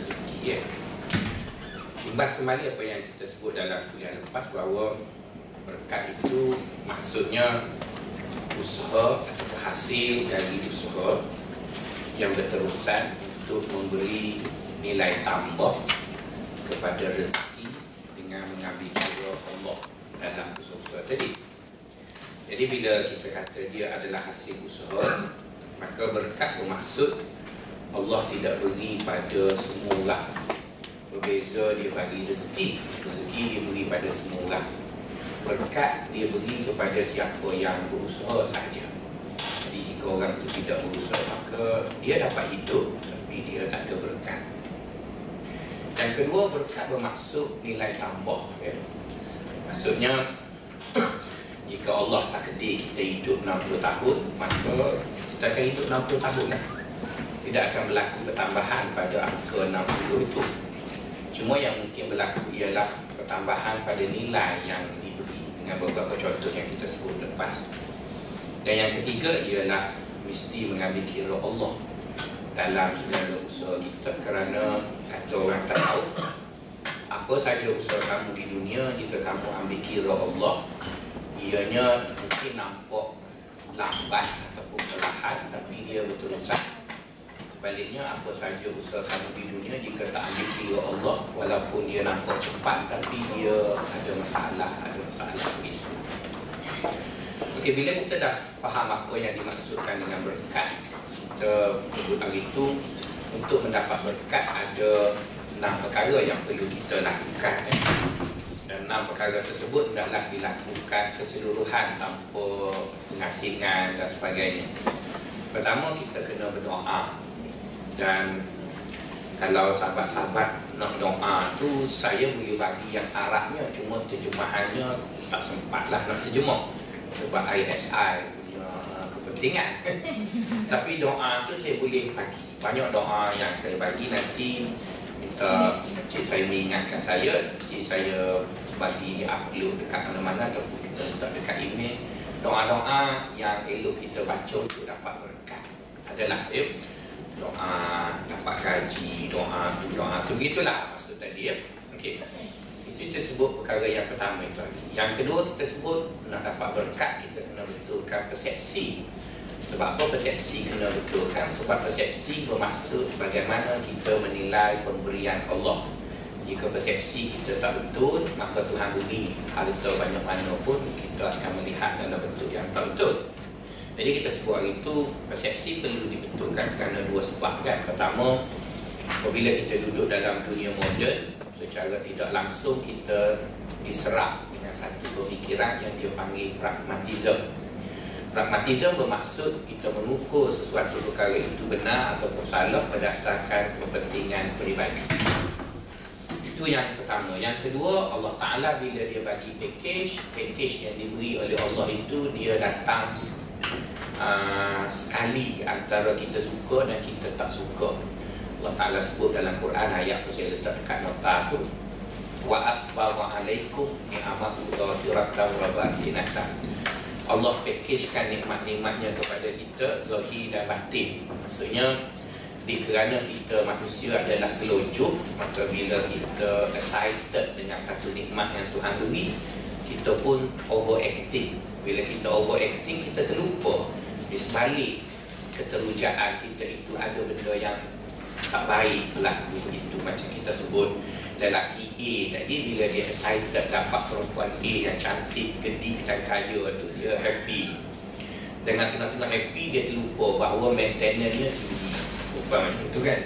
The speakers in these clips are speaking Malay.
rezeki ya. Imbas kembali apa yang kita sebut dalam kuliah lepas bahawa berkat itu maksudnya usaha atau hasil dari usaha yang berterusan untuk memberi nilai tambah kepada rezeki dengan mengambil kira Allah dalam usaha-usaha tadi. Jadi bila kita kata dia adalah hasil usaha, maka berkat bermaksud Allah tidak beri pada semua orang. Berbeza dia bagi rezeki. Rezeki dia beri pada semua orang. Berkat dia beri kepada siapa yang berusaha saja. Jadi jika orang itu tidak berusaha, maka dia dapat hidup tapi dia tak ada berkat. Yang kedua berkat bermaksud nilai tambah ya. Maksudnya jika Allah tak takdir kita hidup 60 tahun maka kita akan hidup 60 tahun lah. Tidak akan berlaku pertambahan pada angka 60 itu. Cuma yang mungkin berlaku ialah pertambahan pada nilai yang diberi dengan beberapa contoh yang kita sebut lepas. Dan yang ketiga ialah mesti mengambil kira Allah dalam segala usaha kita kerana kata orang tak tahu apa saja usaha kamu di dunia jika kamu ambil kira Allah ianya mungkin nampak lambat ataupun perlahan tapi dia berterusan sebaliknya apa saja usaha kamu di dunia jika tak ambil kira Allah walaupun dia nampak cepat tapi dia ada masalah ada masalah begitu Okey, bila kita dah faham apa yang dimaksudkan dengan berkat kita sebut hari itu untuk mendapat berkat ada enam perkara yang perlu kita lakukan eh. dan enam perkara tersebut adalah dilakukan keseluruhan tanpa pengasingan dan sebagainya. Pertama kita kena berdoa dan kalau sahabat-sahabat nak doa tu saya boleh bagi yang Arabnya cuma terjemahannya tak sempatlah nak terjemah. Sebab ISI kepentingan. Tapi doa tu saya boleh bagi. Banyak doa yang saya bagi nanti minta cik saya mengingatkan saya. Nanti saya bagi upload dekat mana-mana ataupun kita letak dekat email. Doa-doa yang elok kita baca untuk dapat berkat adalah ya doa dapat gaji doa tu doa tu gitulah maksud tadi ya okey itu kita sebut perkara yang pertama itu yang kedua kita sebut nak dapat berkat kita kena betulkan persepsi sebab apa persepsi kena betulkan? Sebab persepsi bermaksud bagaimana kita menilai pemberian Allah. Jika persepsi kita tak betul, maka Tuhan beri harta banyak mana pun kita akan melihat dalam bentuk yang tak betul. Jadi kita sebut hari itu persepsi perlu dibetulkan kerana dua sebab kan. Pertama, apabila kita duduk dalam dunia moden, secara tidak langsung kita diserap dengan satu pemikiran yang dia panggil pragmatism Pragmatisme bermaksud kita mengukur sesuatu perkara itu benar ataupun salah berdasarkan kepentingan peribadi. Itu yang pertama. Yang kedua, Allah Ta'ala bila dia bagi package, package yang diberi oleh Allah itu dia datang uh, sekali antara kita suka dan kita tak suka. Allah Ta'ala sebut dalam Quran ayat yang saya letak dekat nota tu. Wa asbawa alaikum ni'amahu zahiratan wa batinatan. Allah packagekan nikmat-nikmatnya kepada kita Zahir dan batin Maksudnya di kerana kita manusia adalah kelojuk Maka bila kita excited dengan satu nikmat yang Tuhan beri Kita pun overacting Bila kita overacting kita terlupa Di sebalik keterujaan kita itu ada benda yang tak baik berlaku Itu macam kita sebut lelaki A tadi. Bila dia excited dapat perempuan A yang cantik, gedik dan kaya tu dia happy. Dengan tengah-tengah happy dia terlupa bahawa maintenance-nya tinggi. Perempuan macam tu kan?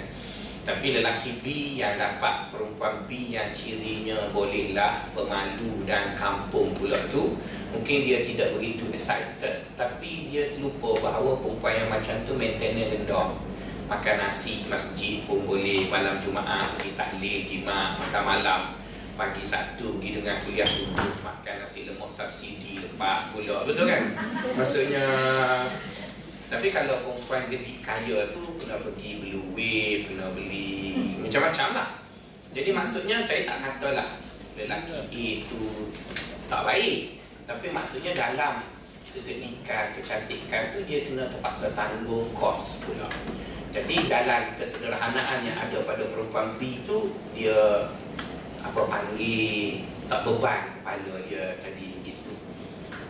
Tapi lelaki B yang dapat perempuan B yang cirinya bolehlah pemalu dan kampung pula tu mungkin dia tidak begitu excited tapi dia terlupa bahawa perempuan yang macam tu maintenance rendah makan nasi masjid pun boleh malam Jumaat pergi tahlil jimat makan malam. Pagi satu pergi dengan kuliah subuh makan nasi lemak subsidi lepas pula. Betul kan? Maksudnya tapi kalau perempuan gedik kaya tu kena pergi blue wave kena beli macam-macam lah. Jadi maksudnya saya tak katalah lelaki A tu tak baik tapi maksudnya dalam kegedikan, kecantikan tu dia kena terpaksa tanggung kos pula Jadi jalan kesederhanaan yang ada pada perempuan B itu dia apa panggil tak beban kepala dia tadi begitu.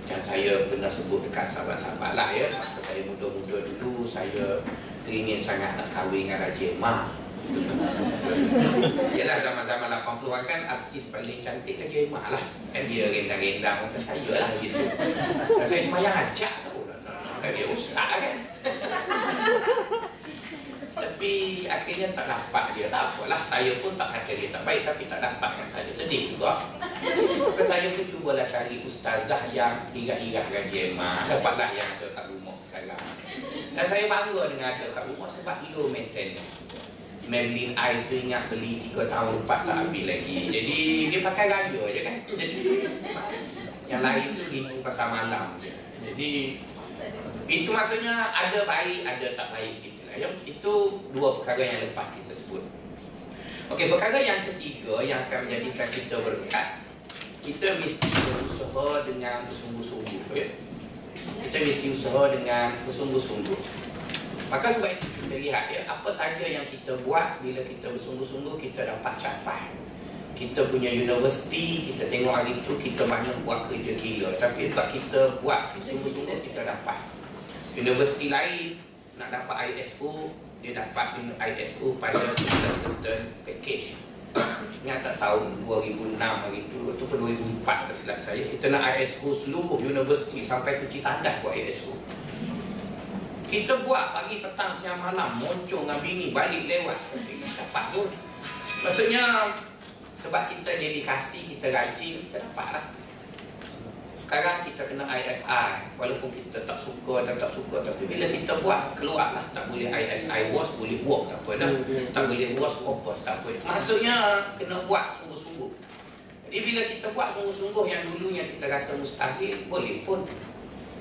Dan saya pernah sebut dekat sahabat-sahabat lah ya Masa saya muda-muda dulu Saya teringin sangat nak kahwin dengan Raja Emah Yalah zaman-zaman 80-an kan artis paling cantik Raja Emah lah. Kan dia rendang-rendang macam saya lah gitu. Dan saya semayang ajak tau Kan dia ustaz kan. Tapi akhirnya tak dapat dia. Tak apalah Saya pun tak kata dia tak baik Tapi tak dapat yang saya. Sedih juga. Maka saya pun cubalah cari ustazah yang Irat-irat gaji emak Dapatlah yang ada kat rumah sekarang. Dan saya bangga dengan ada kat rumah Sebab low maintenance Maybelline Eyes tu ingat beli 3 tahun 4 tak habis lagi Jadi dia pakai raya je kan Jadi Yang lain tu itu pasal malam je Jadi Itu maksudnya ada baik ada tak baik gitu ya, itu dua perkara yang lepas kita sebut. Okey, perkara yang ketiga yang akan menjadikan kita berkat, kita mesti berusaha dengan bersungguh-sungguh. Ya? Kita mesti usaha dengan bersungguh-sungguh. Maka sebab itu kita lihat ya, apa saja yang kita buat bila kita bersungguh-sungguh kita dapat capai. Kita punya universiti, kita tengok hari itu kita banyak buat kerja gila. Tapi sebab kita buat bersungguh-sungguh kita dapat. Universiti lain nak dapat ISO dia dapat ISO pada certain certain package ingat tak tahun 2006 hari itu atau 2004 tak silap saya kita nak ISO seluruh universiti sampai ke Citandan buat ISO kita buat pagi petang siang malam moncong dengan bini balik lewat. Dapat tu. Maksudnya sebab kita dedikasi kita rajin kita dapat lah sekarang kita kena ISI Walaupun kita tak suka dan tak suka Tapi bila kita buat, keluar lah Tak boleh ISI was, boleh work tak apa dah. Hmm, hmm. Tak boleh was, kopos tak apa. Maksudnya, kena buat sungguh-sungguh. Jadi bila kita buat sungguh-sungguh Yang dulunya kita rasa mustahil Boleh pun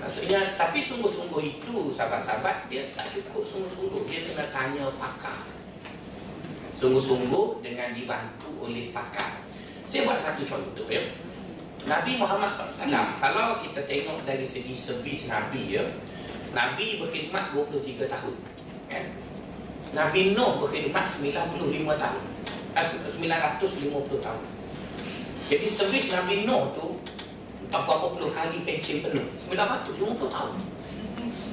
Maksudnya, tapi sungguh-sungguh itu Sahabat-sahabat, dia tak cukup sungguh-sungguh. Dia kena tanya pakar. Sungguh-sungguh dengan dibantu oleh pakar. Saya buat satu contoh ya. Nabi Muhammad SAW Kalau kita tengok dari segi servis Nabi ya Nabi berkhidmat 23 tahun kan? Nabi Nuh berkhidmat 95 tahun 950 tahun. Jadi servis Nabi Nuh tu Tak berapa puluh kali pencen penuh. 950 tahun.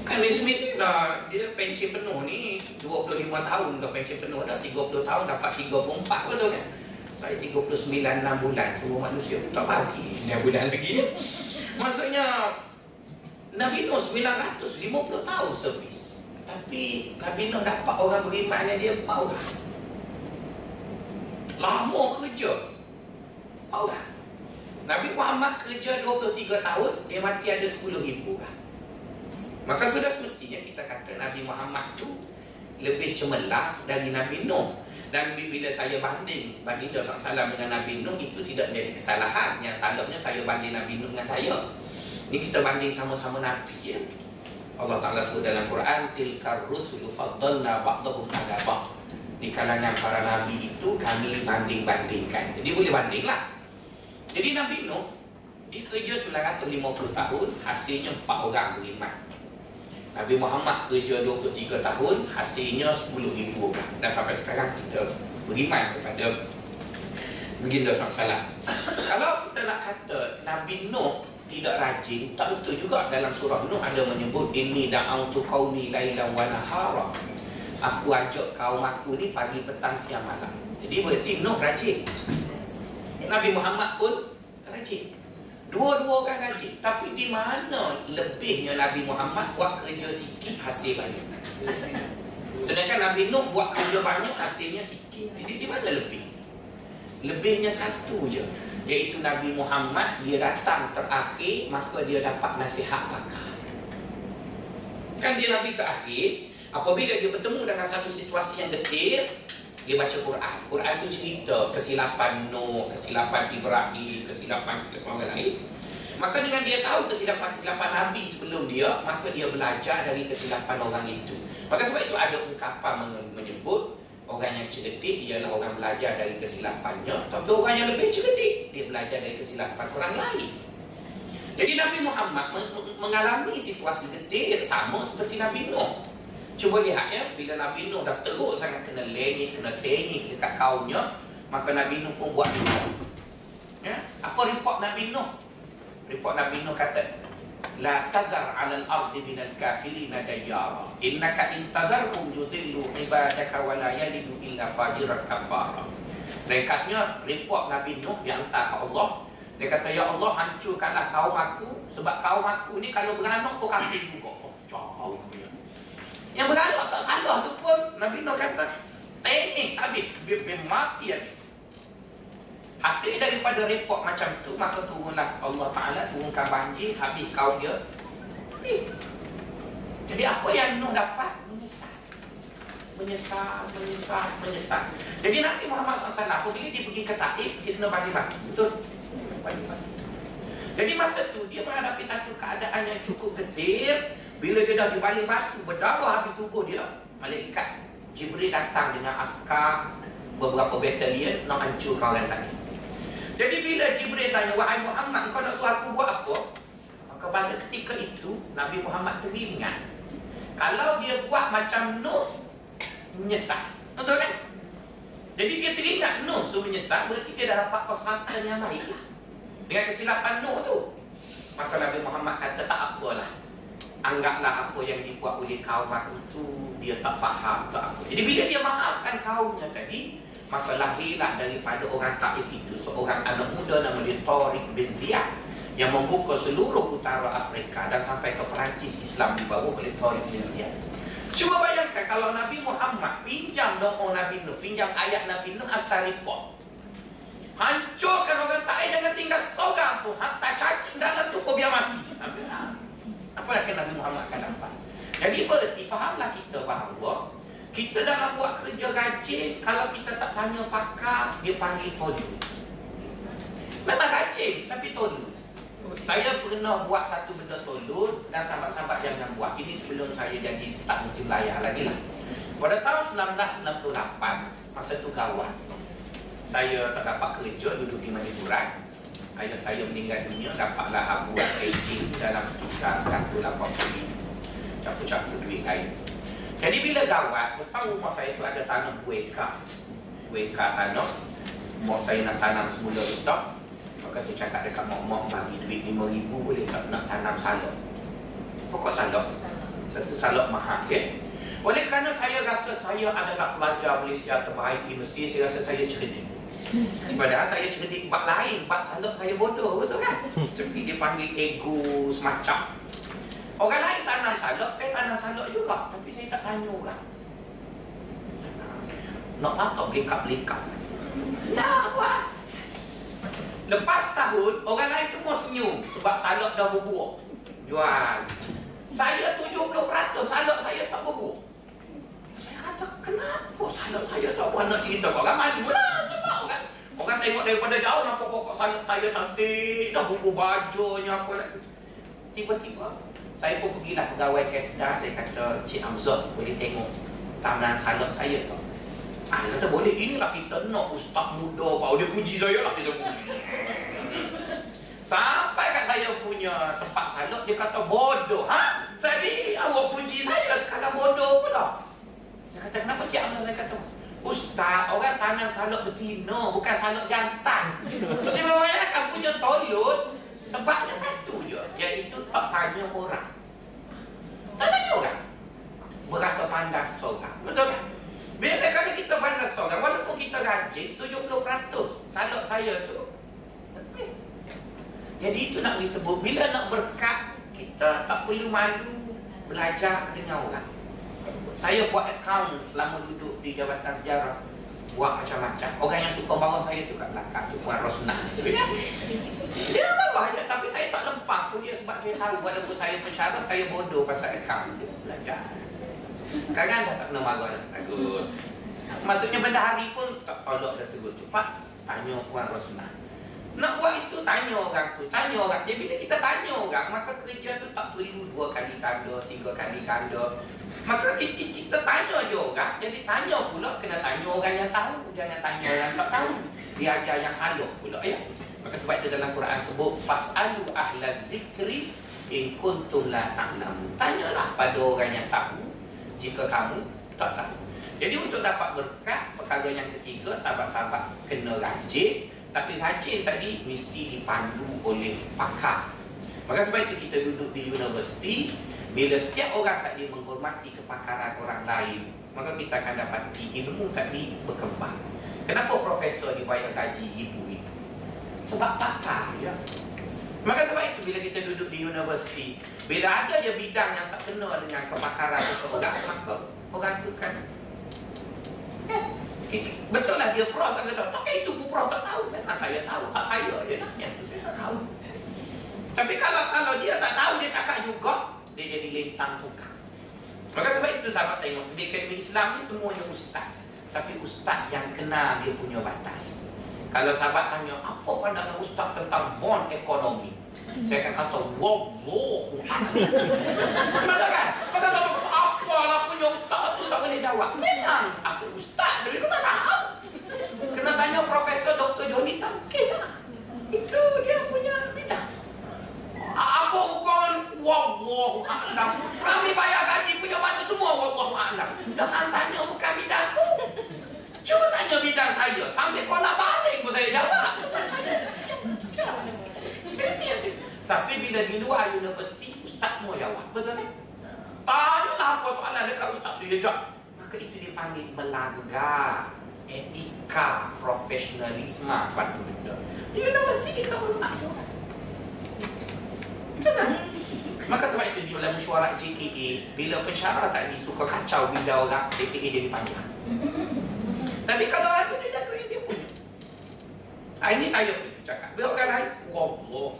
Kan biasa-biasa dah Dia pencen penuh ni 25 tahun dah pencen penuh dah 30 tahun dapat 34 betul kan? Saya 39 6 bulan Cuma manusia pun tak bagi. 6 bulan lagi. Maksudnya Nabi Nuh 950 tahun servis. Tapi Nabi Nuh dapat orang beriman dengan dia 4 orang. Lama kerja. 4 orang Nabi Muhammad kerja 23 tahun Dia mati ada 10 ribu orang Maka sudah semestinya kita kata Nabi Muhammad tu Lebih cemerlang dari Nabi Nuh dan bila saya banding baginda SAW dengan Nabi Nuh itu tidak menjadi kesalahan. Yang salahnya saya banding Nabi Nuh dengan saya. Ini kita banding sama-sama Nabi ya. Allah Ta'ala sebut dalam Quran tilkar rusulu faddalna ba'dahum ala ba'd. Di kalangan para nabi itu kami banding-bandingkan. Jadi boleh bandinglah. Jadi Nabi Nuh dia kerja 950 tahun, hasilnya 4 orang beriman. Nabi Muhammad kerja 23 tahun Hasilnya 10 ribu orang. Dan sampai sekarang kita beriman kepada Baginda SAW Kalau kita nak kata Nabi Nuh tidak rajin Tak betul juga dalam surah Nuh ada menyebut Ini da'autu qawmi layla wa nahara. Aku ajak kaum aku ni pagi petang siang malam. Jadi berarti Nuh rajin Nabi Muhammad pun rajin. Dua-dua orang rajin. Tapi di mana lebihnya Nabi Muhammad Buat kerja sikit hasil banyak. Sedangkan Nabi Nuh buat kerja banyak Hasilnya sikit. Jadi di mana lebih? Lebihnya satu je. Iaitu Nabi Muhammad Dia datang terakhir Maka dia dapat nasihat pakar. Kan dia Nabi terakhir Apabila dia bertemu dengan satu situasi yang detil dia baca Quran. Quran tu cerita kesilapan Nuh, kesilapan Ibrahim, kesilapan kesilapan orang lain. Maka dengan dia tahu kesilapan-kesilapan Nabi sebelum dia, maka dia belajar dari kesilapan orang itu. Maka sebab itu ada ungkapan menyebut orang yang cerdik ialah orang belajar dari kesilapannya, tapi orang yang lebih cerdik dia belajar dari kesilapan orang lain. Jadi Nabi Muhammad mengalami situasi detik sama seperti Nabi Nuh. Cuba lihat ya, bila Nabi Nuh dah teruk sangat kena lenyek, kena tenyek dekat kaumnya, maka Nabi Nuh pun buat report. Ya, apa report Nabi Nuh? Report Nabi Nuh kata, La tadar ala al-ardi min al-kafirina dayyara. Innaka in tadarhum yudillu ibadaka wa la yalidu illa fajiran kafara. Ringkasnya, report Nabi Nuh yang hantar ke Allah. Dia kata, Ya Allah, hancurkanlah kaum aku. Sebab kaum aku ni kalau beranak kau kafir juga. Oh, jauh punya. Yang beranak tak salah tu pun Nabi Nuh kata, teknik habis. Biar mati habis. Hasil daripada report macam tu Maka turunlah Allah Ta'ala Turunkan banjir Habis kaum dia Mati Jadi apa yang Nuh dapat? Menyesal Menyesal, menyesal, menyesal Jadi Nabi Muhammad SAW Apabila dia pergi ke Taif Dia kena balik batu Betul? Balik batu Jadi masa tu Dia menghadapi satu keadaan yang cukup getir Bila dia dah di balik batu Berdarah habis tubuh dia Malaikat Jibril datang dengan askar Beberapa batalion Nak hancurkan orang tadi jadi bila Jibril tanya, Wahai Muhammad, kau nak suruh aku buat apa? Maka pada ketika itu, Nabi Muhammad teringat. Kalau dia buat macam Nuh, menyesal. Betul kan? Jadi dia teringat Nuh tu menyesal, berarti dia dah dapat konsultan yang baik. Dengan kesilapan Nuh tu. Maka Nabi Muhammad kata, tak apalah. Anggaplah apa yang dibuat oleh kaum aku tu, dia tak faham, tak apa. Jadi bila dia maafkan kaumnya tadi, maka lahirlah daripada orang Taif itu seorang anak muda nama dia Tariq bin Ziyad yang membuka seluruh utara Afrika dan sampai ke Perancis Islam dibawa oleh Tariq bin Ziyad. Cuba bayangkan kalau Nabi Muhammad pinjam doa Nabi Nuh, pinjam ayat Nabi Nuh hantar report. Hancurkan orang Taif jangan tinggal seorang pun. Hantar cacing dalam tu pun biar mati. Apa yang Nabi Muhammad akan dapat? Jadi berarti fahamlah kita bahawa kita dalam buat kerja rajin Kalau kita tak tanya pakar Dia panggil tolu Memang rajin Tapi tolu Saya pernah buat satu benda tolu Dan sahabat-sahabat jangan buat Ini sebelum saya jadi staf mesti belayar lagi lah. Pada tahun 1998 Masa tu kawan Saya tak dapat kerja Duduk di Madiburan Ayah saya meninggal dunia Dapatlah buat aging Dalam sekitar 180 Capur-capur duit lain jadi bila gawat, lepas rumah saya tu ada tanam bueka. Bueka tanam. Mak saya nak tanam semula letak. Maka saya cakap dekat mak-mak bagi duit RM5,000 boleh tak nak tanam salak. Pokok salak. Satu salak mahal. Okay? Oleh kerana saya rasa saya adalah pelajar Malaysia terbaik di Mesir, saya rasa saya cerdik. Padahal saya cerdik buat lain, buat salak saya bodoh, betul kan? Tapi dia panggil ego semacam. Orang lain tanam salak, saya tanam salak juga. Tapi saya tak tanya orang. Nak patut belikat-belikat. Tak buat. Lepas tahun, orang lain semua senyum. Sebab salak dah berbuah. Jual. Saya 70% salak saya tak berbuah. Saya kata, kenapa salak saya tak nak cerita? Kau orang malu lah sebab orang. Orang tengok daripada jauh nampak pokok salak saya cantik. Dah bubuh bajunya apa lagi. Tiba-tiba saya pun pergilah pegawai Kesda Saya kata Cik Amzon boleh tengok Taman salak saya tu Ah, dia kata boleh inilah kita nak ustaz muda Baru dia puji saya lah kita puji Sampai kat saya punya tempat salak Dia kata bodoh Ha? Jadi awak puji saya sekarang bodoh pula Saya kata kenapa Cik Amzon Saya kata Ustaz, orang tanam salak betina Bukan salak jantan. Saya bayangkan punya tolut Sebabnya satu je Iaitu tak tanya orang. Tak tanya orang. Berasa pandai seorang Betul kan? Bila kali kita pandai seorang Walaupun kita rajin 70% Salak saya tu Jadi itu nak disebut Bila nak berkat Kita tak perlu malu Belajar dengan orang Saya buat akaun Selama duduk di Jabatan Sejarah buat macam-macam. Orang yang suka marah saya tu kat belakang tu Puan Rosna tu. Dia, marah je tapi saya tak lempang pun dia sebab saya tahu walaupun saya pencara saya bodoh pasal akaun saya belajar. Sekarang dah tak kena marah dah. Bagus. Maksudnya benda hari pun tak tolak dah terus cepat tanya Puan Rosna. Nak buat itu tanya orang tu, tanya orang. Jadi bila kita tanya orang, maka kerja tu tak perlu dua kali kanda, tiga kali kanda. Maka kita, kita tanya je orang Jadi tanya pula Kena tanya orang yang tahu Jangan tanya orang tak tahu Dia ajar yang salah pula ya Maka sebab itu dalam Quran sebut Fas'alu ahla zikri In kuntum la ta'lamu Tanyalah pada orang yang tahu jika kamu tak tahu. Jadi untuk dapat berkat, perkara yang ketiga, sahabat-sahabat kena rajin. Tapi rajin tadi mesti dipandu oleh pakar. Maka sebab itu kita duduk di universiti, bila setiap orang tadi menghormati kepakaran orang lain, maka kita akan dapati ilmu tadi berkembang. Kenapa profesor dibayar gaji ibu-ibu? Sebab pakar, ya. Maka sebab itu bila kita duduk di universiti, bila ada je bidang yang tak kena dengan kepakaran seseorang, maka orang tu kan eh, Betul lah dia pro tak kata Tak itu pun pro tak tahu Memang saya tahu Hak saya je lah Yang tu saya tak tahu Tapi kalau kalau dia tak tahu Dia cakap juga Dia jadi lintang tukang. Maka sebab itu sahabat tengok Di akademi Islam ni semuanya ustaz. Tapi ustaz yang kenal dia punya batas. Kalau sahabat tanya Apa pandangan ustaz tentang bond ekonomi? Saya akan kata Wallahu Betul kan? Maka tak tahu Apalah punya ustaz tu tak boleh jawab Memang Aku ustaz Tapi aku tak tahu Kena tanya Profesor Dr. Johnny Tamkin lah. Itu dia punya bidang Apa hukuman Wallahu a'lam Kami bayar gaji punya bantu semua Wallahu a'lam Jangan tanya bukan bidangku Cuba tanya bidang saya Sampai kau nak balik pun saya jawab Sebab saya tapi bila di luar universiti, ustaz semua jawab. Betul kan? Tanyalah apa soalan dekat ustaz tu, dia jawab. Maka itu dipanggil melanggar etika, profesionalisme, suatu benda. Di universiti kita hormat. Betul kan? Maka sebab itu di dalam mesyuarat JKA, bila pensyarah tadi suka kacau bila orang JKA jadi panjang. Tapi kalau aku dia jaga dia punya. Ah, ini saya punya cakap. Bila orang lain, Allah.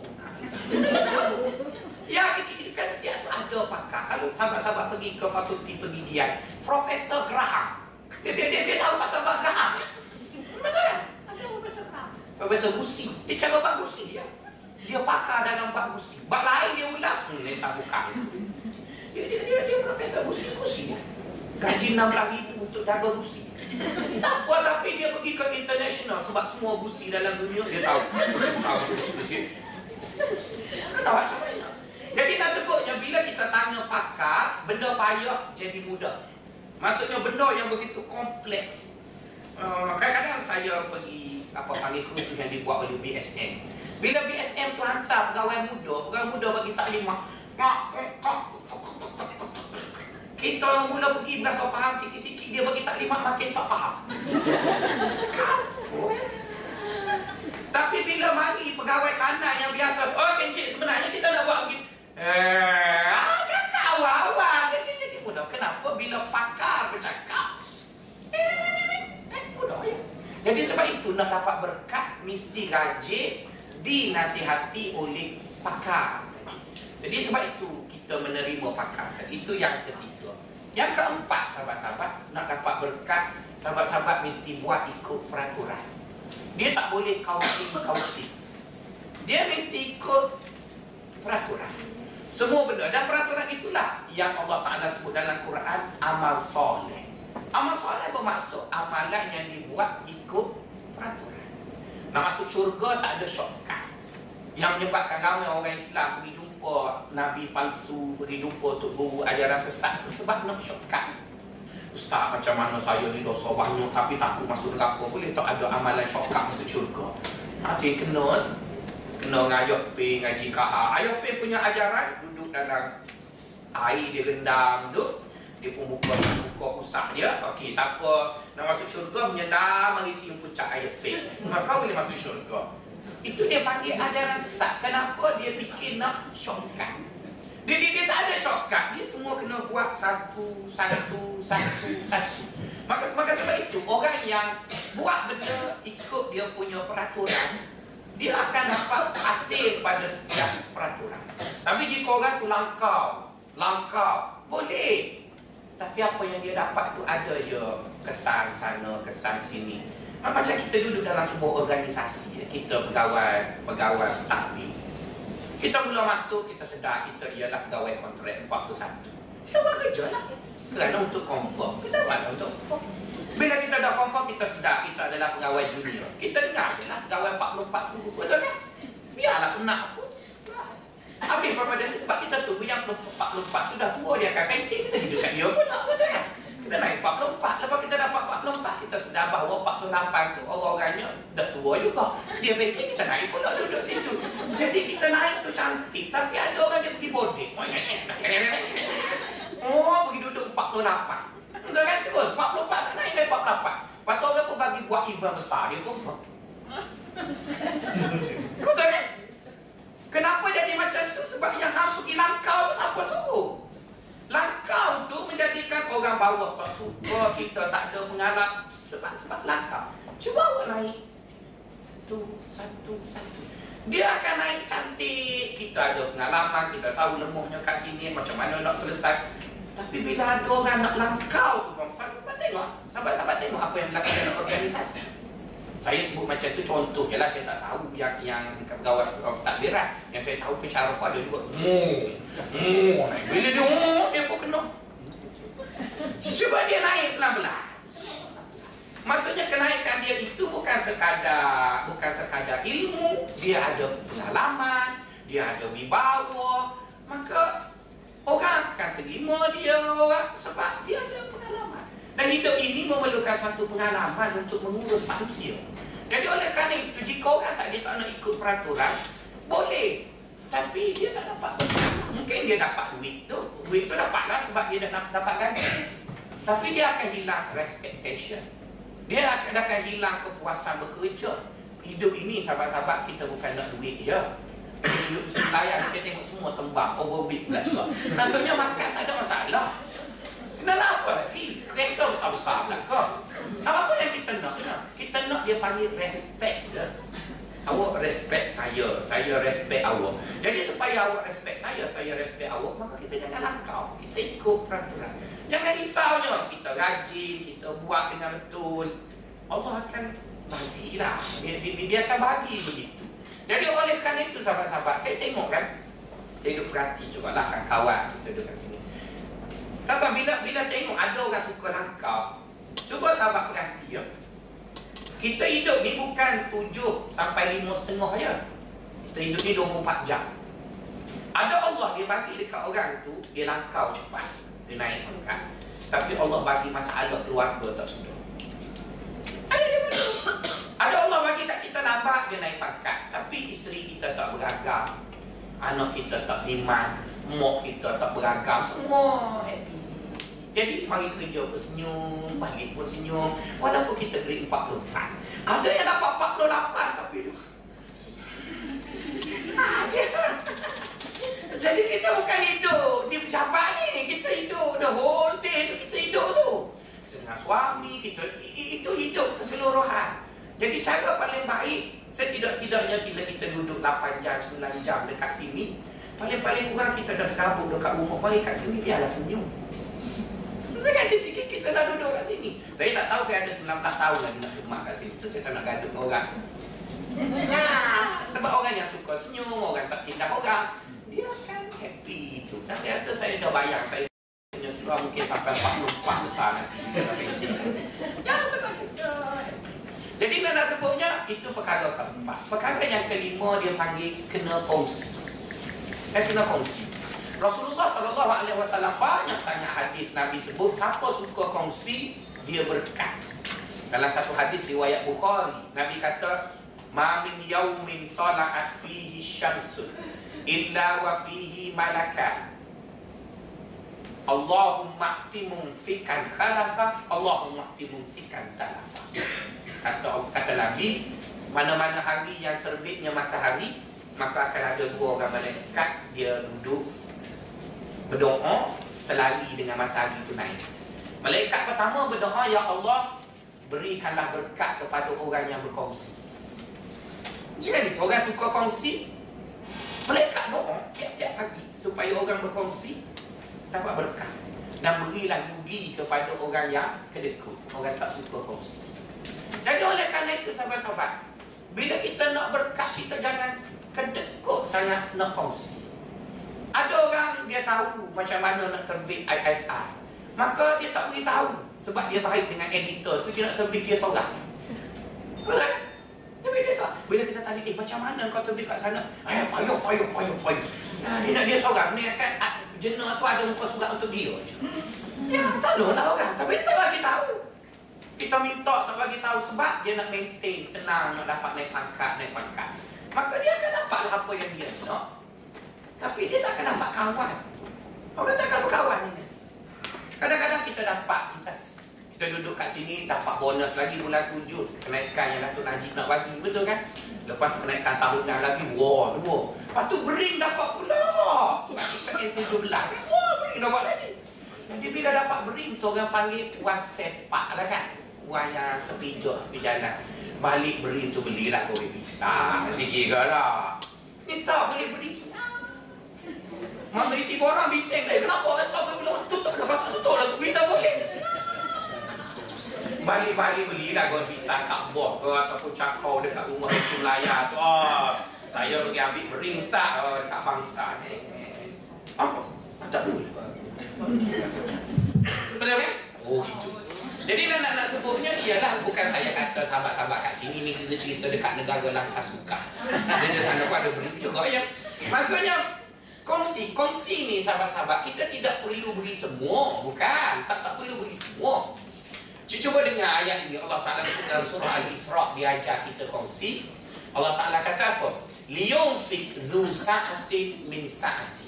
ya, kita kan setiap tu ada pakar. Kalau sahabat-sahabat pergi ke fakulti dia, Profesor Graham. Dia, dia, dia, dia tahu pasal Graham. Profesor Gusi. Dia cara Pak Gusi dia. Dia pakar dalam Pak Gusi. Bak lain dia ulas. Hmm, dia tak buka. Dia, dia, dia, dia Profesor Gusi Gusi. Gaji 16 ribu untuk jaga Gusi. Tak apa tapi dia pergi ke international sebab semua gusi dalam dunia dia tahu. Tahu gusi. Kenapa macam mana? Jadi nak sebutnya bila kita tanya pakar, benda payah jadi mudah. Maksudnya benda yang begitu kompleks. Uh, kadang-kadang saya pergi apa panggil kursus yang dibuat oleh BSM. Bila BSM tu hantar pegawai muda, pegawai muda bagi taklimat. Kita mula pergi berasa faham sikit-sikit dia bagi taklimat makin tak faham. Tapi bila mari pegawai kanan yang biasa Oh kencik sebenarnya kita nak buat begini Eh, ah, cakap awal-awal jadi, mudah Kenapa bila pakar Jadi sebab itu nak dapat berkat Mesti rajin Dinasihati oleh pakar Jadi sebab itu kita menerima pakar Itu yang ketiga Yang keempat sahabat-sahabat Nak dapat berkat Sahabat-sahabat mesti buat ikut peraturan dia tak boleh kauting-kauting. Dia mesti ikut peraturan. Semua benda. Dan peraturan itulah yang Allah Ta'ala sebut dalam Quran amal soleh. Amal soleh bermaksud amalan yang dibuat ikut peraturan. Nak masuk syurga tak ada shortcut. Yang menyebabkan ramai orang Islam pergi jumpa Nabi palsu, pergi jumpa Tok Guru ajaran sesat itu sebab nak shortcut. Ustaz macam mana saya ni dosa banyak tapi takut masuk neraka boleh tak ada amalan syokak masuk syurga Nanti kena kena ngayok pe ngaji kaha ayok pe punya ajaran duduk dalam air dia rendam tu dia pun buka buka usap dia okey siapa nak masuk syurga menyendam mari sini pucak ayok pe maka boleh masuk syurga itu dia panggil ajaran sesat kenapa dia fikir nak syokak dia, dia, dia tak ada shortcut. Dia semua kena buat satu, satu, satu, satu. Maka, maka sebab itu, orang yang buat benda ikut dia punya peraturan, dia akan dapat hasil pada setiap peraturan. Tapi jika orang tu langkau, langkau, boleh. Tapi apa yang dia dapat tu ada je kesan sana, kesan sini. Macam kita duduk dalam sebuah organisasi, kita pegawai, pegawai takbir. Kita mula masuk, kita sedar kita ialah pegawai kontrak 41. Kita buat kerja lah. Kerana untuk confirm. Kita buat untuk confirm. Bila kita dah confirm, kita sedar kita adalah pegawai junior. Kita dengar je lah pegawai 44 seminggu. Betul kan? Biarlah kena pun. Habis pada sebab kita tu yang 44 tu dah tua dia akan pencing kita hidupkan dia pun nak betul kan? Kita naik 44 Lepas kita dapat 44 Kita sedar bahawa 48 tu Orang-orangnya dah tua juga. Dia becek kita naik pula duduk situ. Jadi kita naik tu cantik Tapi ada orang dia pergi bodek. Oh pergi duduk 48 Betul kan? Terus 44 tak naik naik 48 Lepas tu orang pun bagi buat event besar Dia pun Betul kan Kenapa jadi macam tu? Sebab yang pergi langkau tu siapa suruh? Langkau tu menjadikan orang bawah tak suka, kita tak ada pengalaman. Sebab sebab langkau. Cuba awak naik. Satu, satu, satu. Dia akan naik cantik. Kita ada pengalaman, kita tahu lemahnya kat sini, macam mana nak selesai. Tapi bila ada orang nak langkau tu, perempuan, tengok. Sahabat-sahabat tengok apa yang berlaku dalam organisasi. Saya sebut macam tu contoh je lah. Saya tak tahu yang yang dekat pegawai takbiran Yang saya tahu pencara pun ada juga Mu. Mu. Bila dia mu Dia pun kena. Cuba dia naik pelan-pelan. Maksudnya kenaikan dia itu bukan sekadar Bukan sekadar ilmu. Dia ada pengalaman Dia ada wibawa. Maka Orang akan terima dia orang Sebab dia ada pengalaman dan hidup ini memerlukan satu pengalaman untuk mengurus manusia. Jadi oleh kerana itu, jika orang tak dia tak nak ikut peraturan, boleh. Tapi dia tak dapat. Mungkin dia dapat duit tu. Duit tu dapatlah sebab dia dah dapat gaji. Tapi dia akan hilang expectation. Dia akan, akan hilang kepuasan bekerja. Hidup ini sahabat-sahabat kita bukan nak duit je. Hidup saya tengok semua tembak overweight plus. Maksudnya makan tak ada masalah. Kenapa lagi? Kereta besar-besar kau. Apa yang kita nak? Kita nak dia panggil respect je. Awak respect saya, saya respect awak. Jadi supaya awak respect saya, saya respect awak, maka kita jangan langkau. Kita ikut peraturan. Jangan risaunya. Kita rajin, kita buat dengan betul. Allah akan bagilah. Dia, dia, dia akan bagi begitu. Jadi oleh kerana itu sahabat-sahabat, saya tengok kan, saya duduk berhati juga lah kawan kita duduk kat sini. Tuan bila bila tengok ada orang suka langkau, cuba sahabat perhati ya. Kita hidup ni bukan tujuh sampai lima setengah ya. Kita hidup ni 24 jam. Ada Allah dia bagi dekat orang tu, dia langkau cepat. Dia naik pangkat. Tapi Allah bagi masalah keluarga tak sudah. Ada dia bagi. Ada Allah bagi kat kita nampak dia naik pangkat. Tapi isteri kita tak beragam. Anak kita tak iman. Mok kita tak beragam. Semua happy. Jadi mari kerja pun senyum, balik pun senyum Walaupun kita grade 44 Ada yang dapat 48 tapi dia Jadi kita bukan hidup. Di pejabat ni Kita hidup. The whole day tu kita hidup tu. Dengan suami kita Itu hidup keseluruhan. Jadi cara paling baik Setidak-tidaknya bila kita duduk 8 jam, 9 jam dekat sini Paling-paling kurang kita dah serabut dekat rumah. Mari kat sini biarlah senyum saya kan kita, kita dah duduk kat sini. Saya tak tahu saya ada 19 tahun lagi nak rumah kat sini. Saya tak nak gaduh dengan orang. Sebab orang yang suka senyum, orang tak tindak orang. Dia akan happy itu. Dan saya rasa saya dah bayang. Saya punya seluar mungkin sampai 44 besar nanti. Ya, sebab kita. Jadi nak sebutnya, itu perkara keempat. Perkara yang kelima dia panggil kena kongsi. Eh, kena kongsi. Rasulullah sallallahu alaihi wasallam banyak sangat hadis Nabi sebut siapa suka kongsi dia berkat. Dalam satu hadis riwayat Bukhari, Nabi kata, "Ma min yaumin tala'at fihi syamsun illa wa fihi malaka." Allahumma aqtimum fikan khalafa Allahumma aqtimum sikan talafa kata, kata Nabi Mana-mana hari yang terbitnya matahari Maka akan ada dua orang malaikat Dia duduk berdoa selari dengan matahari itu naik. Malaikat pertama berdoa, Ya Allah, berikanlah berkat kepada orang yang berkongsi. Jika itu orang suka kongsi, malaikat doa tiap-tiap pagi supaya orang berkongsi dapat berkat. Dan berilah rugi kepada orang yang kedekut, orang tak suka kongsi. Jadi oleh kerana itu sahabat-sahabat, bila kita nak berkat, kita jangan kedekut sangat nak kongsi. Ada orang dia tahu macam mana nak terbit ISR. Maka dia tak boleh tahu sebab dia baik dengan editor tu dia nak terbit dia seorang. Betul? Tapi dia seorang. Bila kita tanya, eh macam mana kau terbit kat sana? Eh payuh, payuh, payuh, payuh. Nah, dia nak dia seorang. Ni kan ah, jenuh tu ada muka surat untuk dia je. Ya, Tolonglah orang. Tapi dia tak bagi tahu. Kita minta tak bagi tahu sebab dia nak maintain, senang nak dapat naik pangkat, naik pangkat. Maka dia akan dapatlah apa yang dia nak. Tapi dia tak akan dapat kawan. Orang tak akan berkawan ini. Kadang-kadang kita dapat. Kita duduk kat sini dapat bonus lagi bulan tujuh. Kenaikan yang Datuk Najib nak bagi. Betul kan? Lepas tu kenaikan tahunan lagi. Wah, dua. Lepas tu bering dapat pula. Sebab kita kena tujuh belas. Wah, bering dapat lagi. Jadi bila dapat bering tu orang panggil puan sepak lah kan. Puan yang terpijak tepi jalan. Balik bering tu belilah tu pisang. Sikit ke lah. Ni tak boleh beri senang. Masa isi borang bising. Eh kenapa orang tak boleh tutup? Kenapa tak tutup lah? Bila boleh? Balik-balik belilah kau pisang kat bot ke ataupun cakau dekat rumah itu layar tu. Oh, saya pergi ambil bering ustaz oh, dekat bangsa. Apa? Tak boleh. Betul kan? Oh gitu. Jadi nak, nak, nak sebutnya ialah bukan saya kata sahabat-sahabat kat sini ni kita cerita dekat negara langkah suka. Dia di sana pun ada beri juga ya. Maksudnya kongsi, kongsi ni sahabat-sahabat kita tidak perlu beri semua, bukan? Tak tak perlu beri semua. Cuba dengar ayat ini Allah Taala dalam surah Al-Isra diajar kita kongsi. Allah Taala kata apa? Liyunfik dzu sa'atin min sa'ati.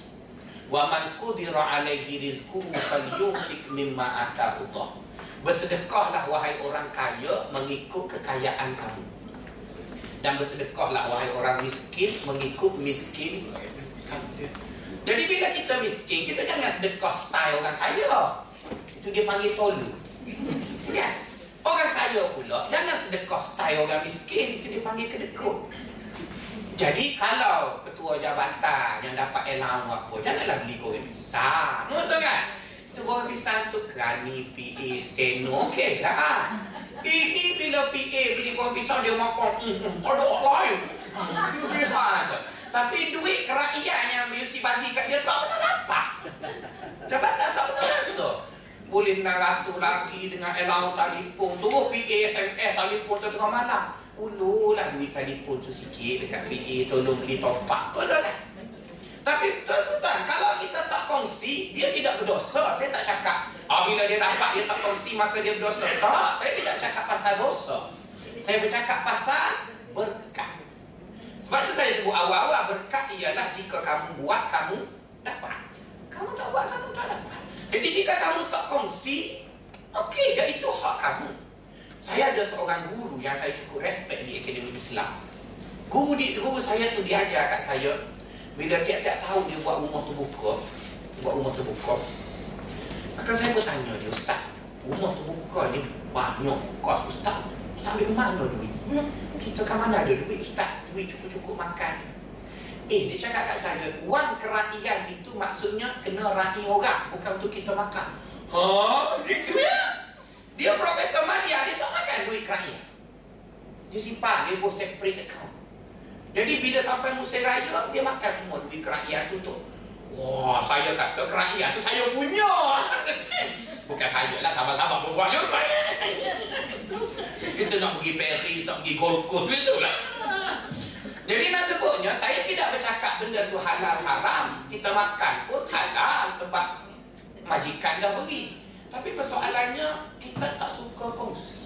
Wa man qudira alaihi rizquhu falyunfik mimma ataahu Allah. Bersedekahlah wahai orang kaya mengikut kekayaan kamu. Dan bersedekahlah wahai orang miskin mengikut miskin. Jadi bila kita miskin, kita jangan sedekah style orang kaya. Itu dia panggil tolu. Kan? Orang kaya pula jangan sedekah style orang miskin. Itu dia panggil kedekut. Jadi kalau ketua jabatan yang dapat elang apa, janganlah beli goreng pisang. Betul kan? Itu goreng pisang tu kerani, PA, steno, okey lah. Ini bila PA beli goreng pisang dia makan, hmm, tak ada orang lain. Dia pisang aja. Tapi duit kerakyat yang mesti bagi kat dia tak pernah dapat. Jabatan tak pernah rasa. Boleh nak ratus lagi dengan elang telefon tu, PA, SMS, telefon tu tengah malam. Ululah duit telefon tu sikit dekat PA, tolong beli top up. Betul kan? Tapi tuan-tuan, kalau kita tak kongsi, dia tidak berdosa. Saya tak cakap, oh, bila dia dapat, dia tak kongsi, maka dia berdosa. Tak, saya tidak cakap pasal dosa. Saya bercakap pasal berkat. Sebab tu saya sebut awal-awal, berkat ialah jika kamu buat, kamu dapat. Kamu tak buat, kamu tak dapat. Jadi jika kamu tak kongsi, okey je, itu hak kamu. Saya ada seorang guru yang saya cukup respect di Akademi Islam. Guru, di, guru saya tu diajar kat saya, bila tiap-tiap tahun dia buat rumah terbuka Buat rumah terbuka. Maka saya bertanya dia Ustaz Rumah terbuka ni banyak kos. Ustaz Ustaz ambil mana duit? Kita kan mana ada duit Ustaz? Duit cukup-cukup makan. Eh dia cakap kat saya Wang keraian itu maksudnya Kena rai orang Bukan untuk kita makan. Ha gitu ya. Dia Profesor Malia Dia tak makan duit keraian Dia simpan Dia buat separate account jadi bila sampai musim raya, dia makan semua duit kerakyat tu tu. Wah, saya kata kerakyat tu saya punya. Bukan saya lah, sahabat-sahabat berbuat juga. Itu nak pergi Paris, nak pergi Gold Coast, betul lah. Jadi nak sebutnya, saya tidak bercakap benda tu halal haram. Kita makan pun halal sebab majikan dah beri. Tapi persoalannya, kita tak suka kongsi.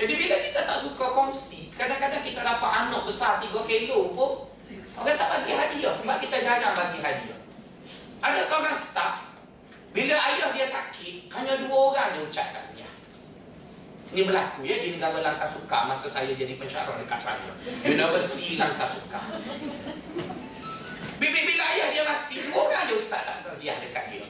Jadi bila kita tak suka kongsi, kadang-kadang kita dapat anak besar 3 kilo pun, orang tak bagi hadiah sebab kita jarang bagi hadiah. Ada seorang staff, bila ayah dia sakit, hanya dua orang dia ucap takziah. Ini berlaku ya di negara Langkah Suka masa saya jadi pensyarah dekat sana. Universiti Langkah Suka. Bibi bila ayah dia mati, dua orang dia ucap takziah dekat dia.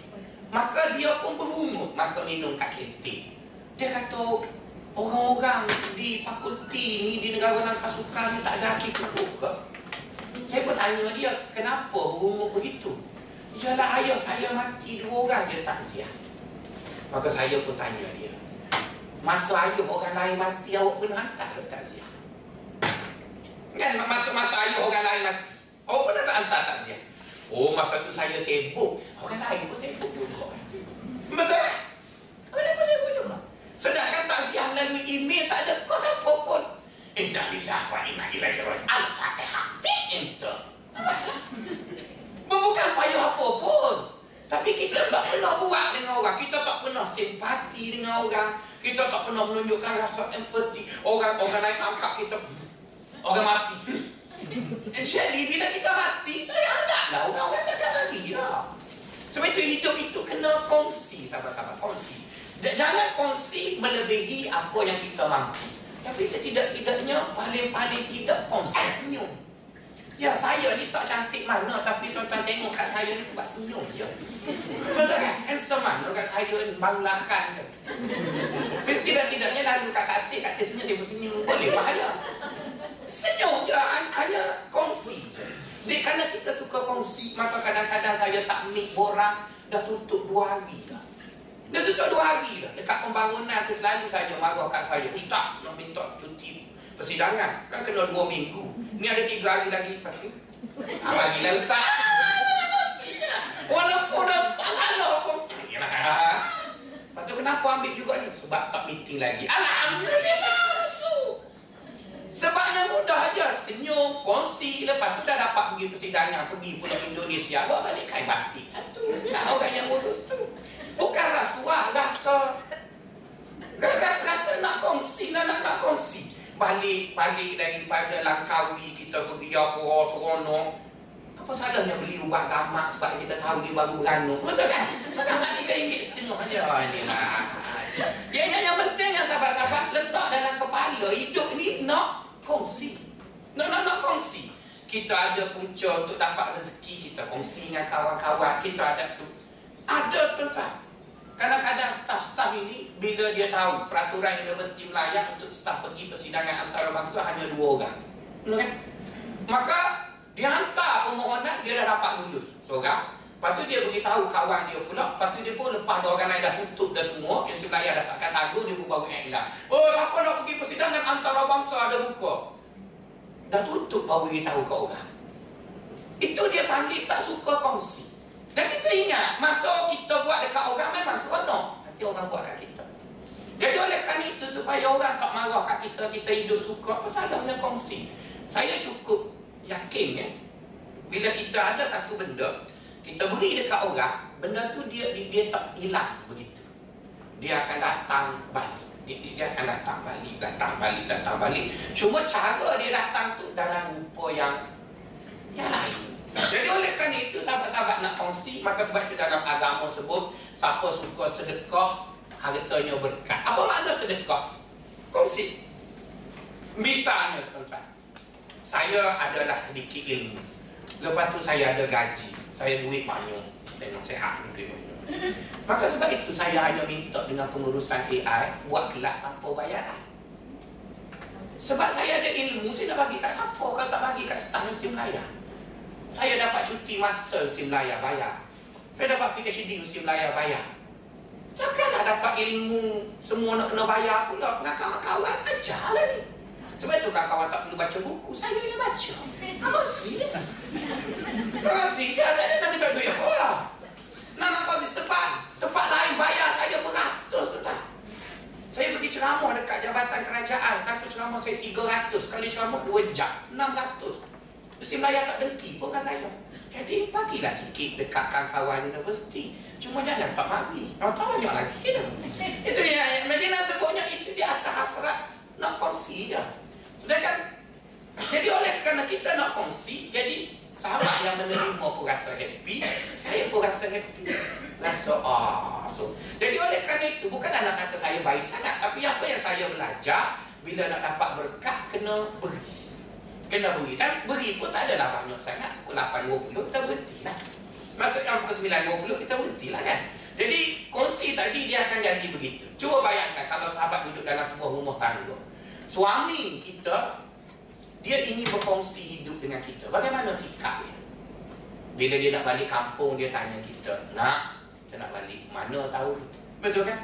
Maka dia pun berumur maka minum kat kantin. Dia kata, Orang-orang di fakulti ni di negara Langkah Suka ni tak ada akik kubuk ke? Saya bertanya dia, kenapa berumur begitu? Ialah ayah saya mati dua orang dia tak siap. Maka saya pun tanya dia, masa ayah orang lain mati awak pernah hantar ke tak siap? Kan masa-masa ayah orang lain mati, awak pernah tak hantar tak siap? Oh masa tu saya sibuk, orang lain pun sibuk juga. Betul? Orang lain pun sibuk juga. Sedangkan takziah melalui email tak ada kos apa pun. Inna lillah wa inna ilaihi raji'un. Al-Fatihah. Itu. Bukan payah apa pun. Tapi kita tak pernah buat dengan orang. Kita tak pernah save dengan orang kita tak pernah menunjukkan rasa empati orang-orang naik angkat kita orang mati jadi bila kita mati itu ya lah orang-orang takkan lagi lah sebab itu hidup itu kena kongsi sahabat-sahabat kongsi jangan kongsi melebihi apa yang kita mampu. Tapi setidak-tidaknya paling-paling tidak kongsi senyum. Ya saya ni tak cantik mana Tapi tuan-tuan tengok kat saya ni sebab senyum je. Betul kan? Handsome mana kat saya ni Banglakan je. Mesti dah tidaknya lalu kat katil Katil senyum dia bersenyum Boleh bahaya. Senyum je Hanya kongsi. Jadi kerana kita suka kongsi Maka kadang-kadang saya submit borang Dah tutup dua hari dah Dah tutup dua hari dah Dekat pembangunan tu selalu saja marah kat saya Ustaz nak minta cuti persidangan Kan kena dua minggu Ni ada tiga hari lagi pasti. Ah, bagilah ustaz. Walaupun dah tak salah pun. Lepas tu kenapa ambil juga ni? Sebab tak meeting lagi. Alhamdulillah masuk. Sebabnya mudah aja senyum, kongsi, lepas tu dah dapat pergi persidangan, pergi pula Indonesia, bawa balik kain batik satu. Tak orang yang urus tu. Bukan rasuah, rasa. Rasa-rasa nak kongsi, nak, nak, nak kongsi. Balik-balik daripada Langkawi kita pergi apa seronok. Apa salahnya beli ubat gamak sebab kita tahu dia baru beranuk betul kan? Gamak tiga ringgit setengah je. Oh, inilah. Yang, yang, yang penting yang sahabat-sahabat letak dalam kepala hidup ni nak kongsi. Nak nak nak kongsi. Kita ada punca untuk dapat rezeki kita kongsi dengan kawan-kawan. Kita ada tu ada tuan Kadang-kadang staf-staf ini bila dia tahu peraturan Universiti Melayu untuk staf pergi persidangan antarabangsa hanya dua orang. Okay? Maka dia hantar permohonan dia dah dapat lulus seorang. Lepas tu dia beritahu kawan dia pula. Lepas tu dia pun lepas dua orang lain dah tutup dah semua. Yang sebelah dah takkan sagu dia pun baru iklan. Oh siapa nak pergi persidangan antarabangsa ada buka. Dah tutup baru beritahu ke orang. Itu dia panggil tak suka kongsi. Dan kita ingat, masa kita buat dekat orang memang seronok. Nanti orang buat kat kita. Jadi oleh kerana itu, supaya orang tak marah kat kita, kita hidup suka, apa salahnya kongsi? Saya cukup yakin ya, bila kita ada satu benda, kita beri dekat orang, benda tu dia dia, dia tak hilang begitu. Dia akan datang balik. Dia, dia akan datang balik, datang balik, datang balik. Cuma cara dia datang tu dalam rupa yang yang lain. Jadi oleh kerana itu sahabat-sahabat nak kongsi Maka sebab itu dalam agama sebut Siapa suka sedekah Hartanya berkat. Apa makna sedekah? Kongsi. Misalnya tuan-tuan Saya adalah sedikit ilmu. Lepas tu saya ada gaji Saya duit banyak Memang sehat duit banyak. Maka sebab itu saya hanya minta dengan pengurusan AI Buat kelas tanpa bayaran Sebab saya ada ilmu Saya nak bagi kat siapa? Kalau tak bagi kat staf mesti melayar saya dapat cuti master mesti melayar bayar. Saya dapat PhD mesti melayar bayar. Takkanlah dapat ilmu semua nak kena bayar pula. Dengan kawan-kawan ajarlah ni. Sebab itu kawan-kawan tak perlu baca buku. Saya yang baca. Terima kasih. Terima kasih. Dia ada nak minta duit apa lah. Nak nak kasih sebab tempat lain bayar saya beratus. Tak? Saya pergi ceramah dekat jabatan kerajaan. Satu ceramah saya 300. Kali ceramah 2 jam. 600. Mesti Melayu tak dengki pun kan saya. Jadi bagilah sikit dekat kawan-kawan universiti. Cuma jangan tak mari. Oh, tak banyak lagi dah. itu yang Medina sebutnya itu di atas hasrat nak kongsi je. Sedangkan jadi oleh kerana kita nak kongsi, jadi sahabat yang menerima pun rasa happy, saya pun rasa happy. Rasa ah, so. Jadi oleh kerana itu bukan nak kata saya baik sangat, tapi apa yang saya belajar bila nak dapat berkat kena beri kena beri. Dan beri pun tak adalah banyak sangat. Pukul 8.20 kita berhenti lah maksudnya pukul 9.20 kita berhenti lah kan? Jadi kongsi tadi dia akan jadi begitu. Cuba bayangkan kalau sahabat duduk dalam sebuah rumah tangga. Suami kita dia ingin berkongsi hidup dengan kita. Bagaimana sikapnya? Bila dia nak balik kampung dia tanya kita nak kita nak balik mana tahu betul kan?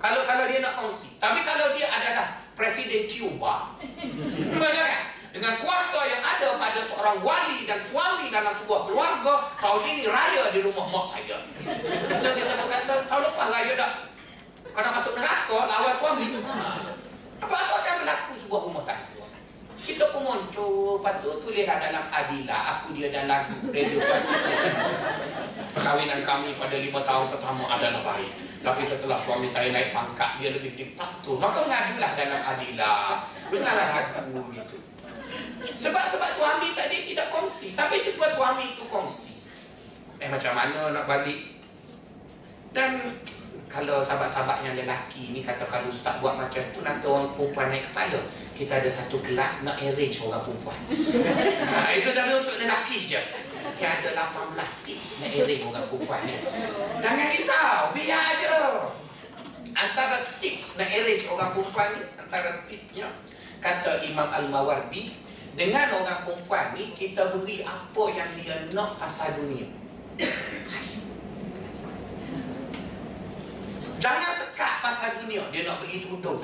Kalau kalau dia nak kongsi. Tapi kalau dia adalah presiden Cuba. Betul kan dengan kuasa yang ada pada seorang wali dan suami dalam sebuah keluarga tahun ini raya di rumah mak saya. Kita kita berkata tahun lepas raya dah. Kena masuk neraka lawan suami. Apa-apa akan berlaku sebuah rumah tangga kita pun muncul. Lepas tu tulislah dalam Adila aku dia dalam radio perkahwinan kami pada lima tahun pertama adalah baik. Tapi setelah suami saya naik pangkat dia lebih diktator maka mengadulah dalam adilah. Dengarlah aku gitu sebab sebab suami tadi tidak kongsi. Tapi cuba suami itu kongsi. Eh macam mana nak balik? Dan kalau sahabat-sahabat yang lelaki ni kata kalau ustaz buat macam tu nanti orang perempuan naik kepala. Kita ada satu kelas nak arrange orang perempuan. Ha, itu tapi untuk lelaki je. Dia ada 18 tips nak arrange orang perempuan ni. Jangan risau biar aja antara tips nak arrange orang perempuan ni antara tipsnya kata Imam Al-Mawardi dengan orang perempuan ni kita beri apa yang dia nak pasal dunia Jangan sekat pasal dunia. Dia nak beli tudung.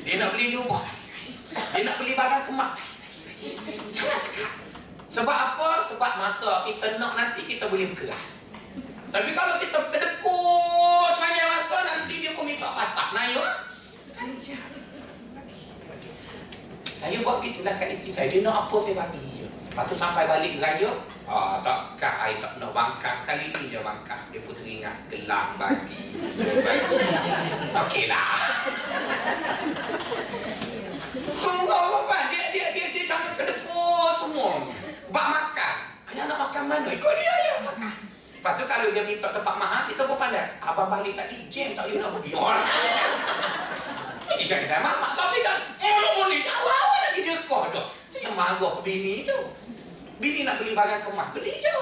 Dia nak beli jubah. Dia nak beli barang kemak. Jangan sekat. Sebab apa? Sebab masa kita nak nanti kita boleh berkeras. Tapi kalau kita terdekur sepanjang masa nanti dia pun minta fasah. Nah, ya? Saya buat begitulah kat isteri saya. Dia nak apa saya bagi. Lepas tu sampai balik raya, Ah, tak kak, I tak nak bangkang sekali ni je bangkang. Dia pun teringat gelang bagi. Okeylah. Semua apa dia dia dia dia tangan kedekor semua. Bak makan. Hanya nak makan mana? Ikut dia je makan. Lepas tu kalau dia minta tempat mahal, kita pun pandai. Abang balik tadi jam tak you nak pergi. Ini jangan dah mamak. Tapi kan, eh, boleh. Awal-awal lagi dia kau dah. Itu yang marah bini tu. Bini nak beli barang kemah, beli je.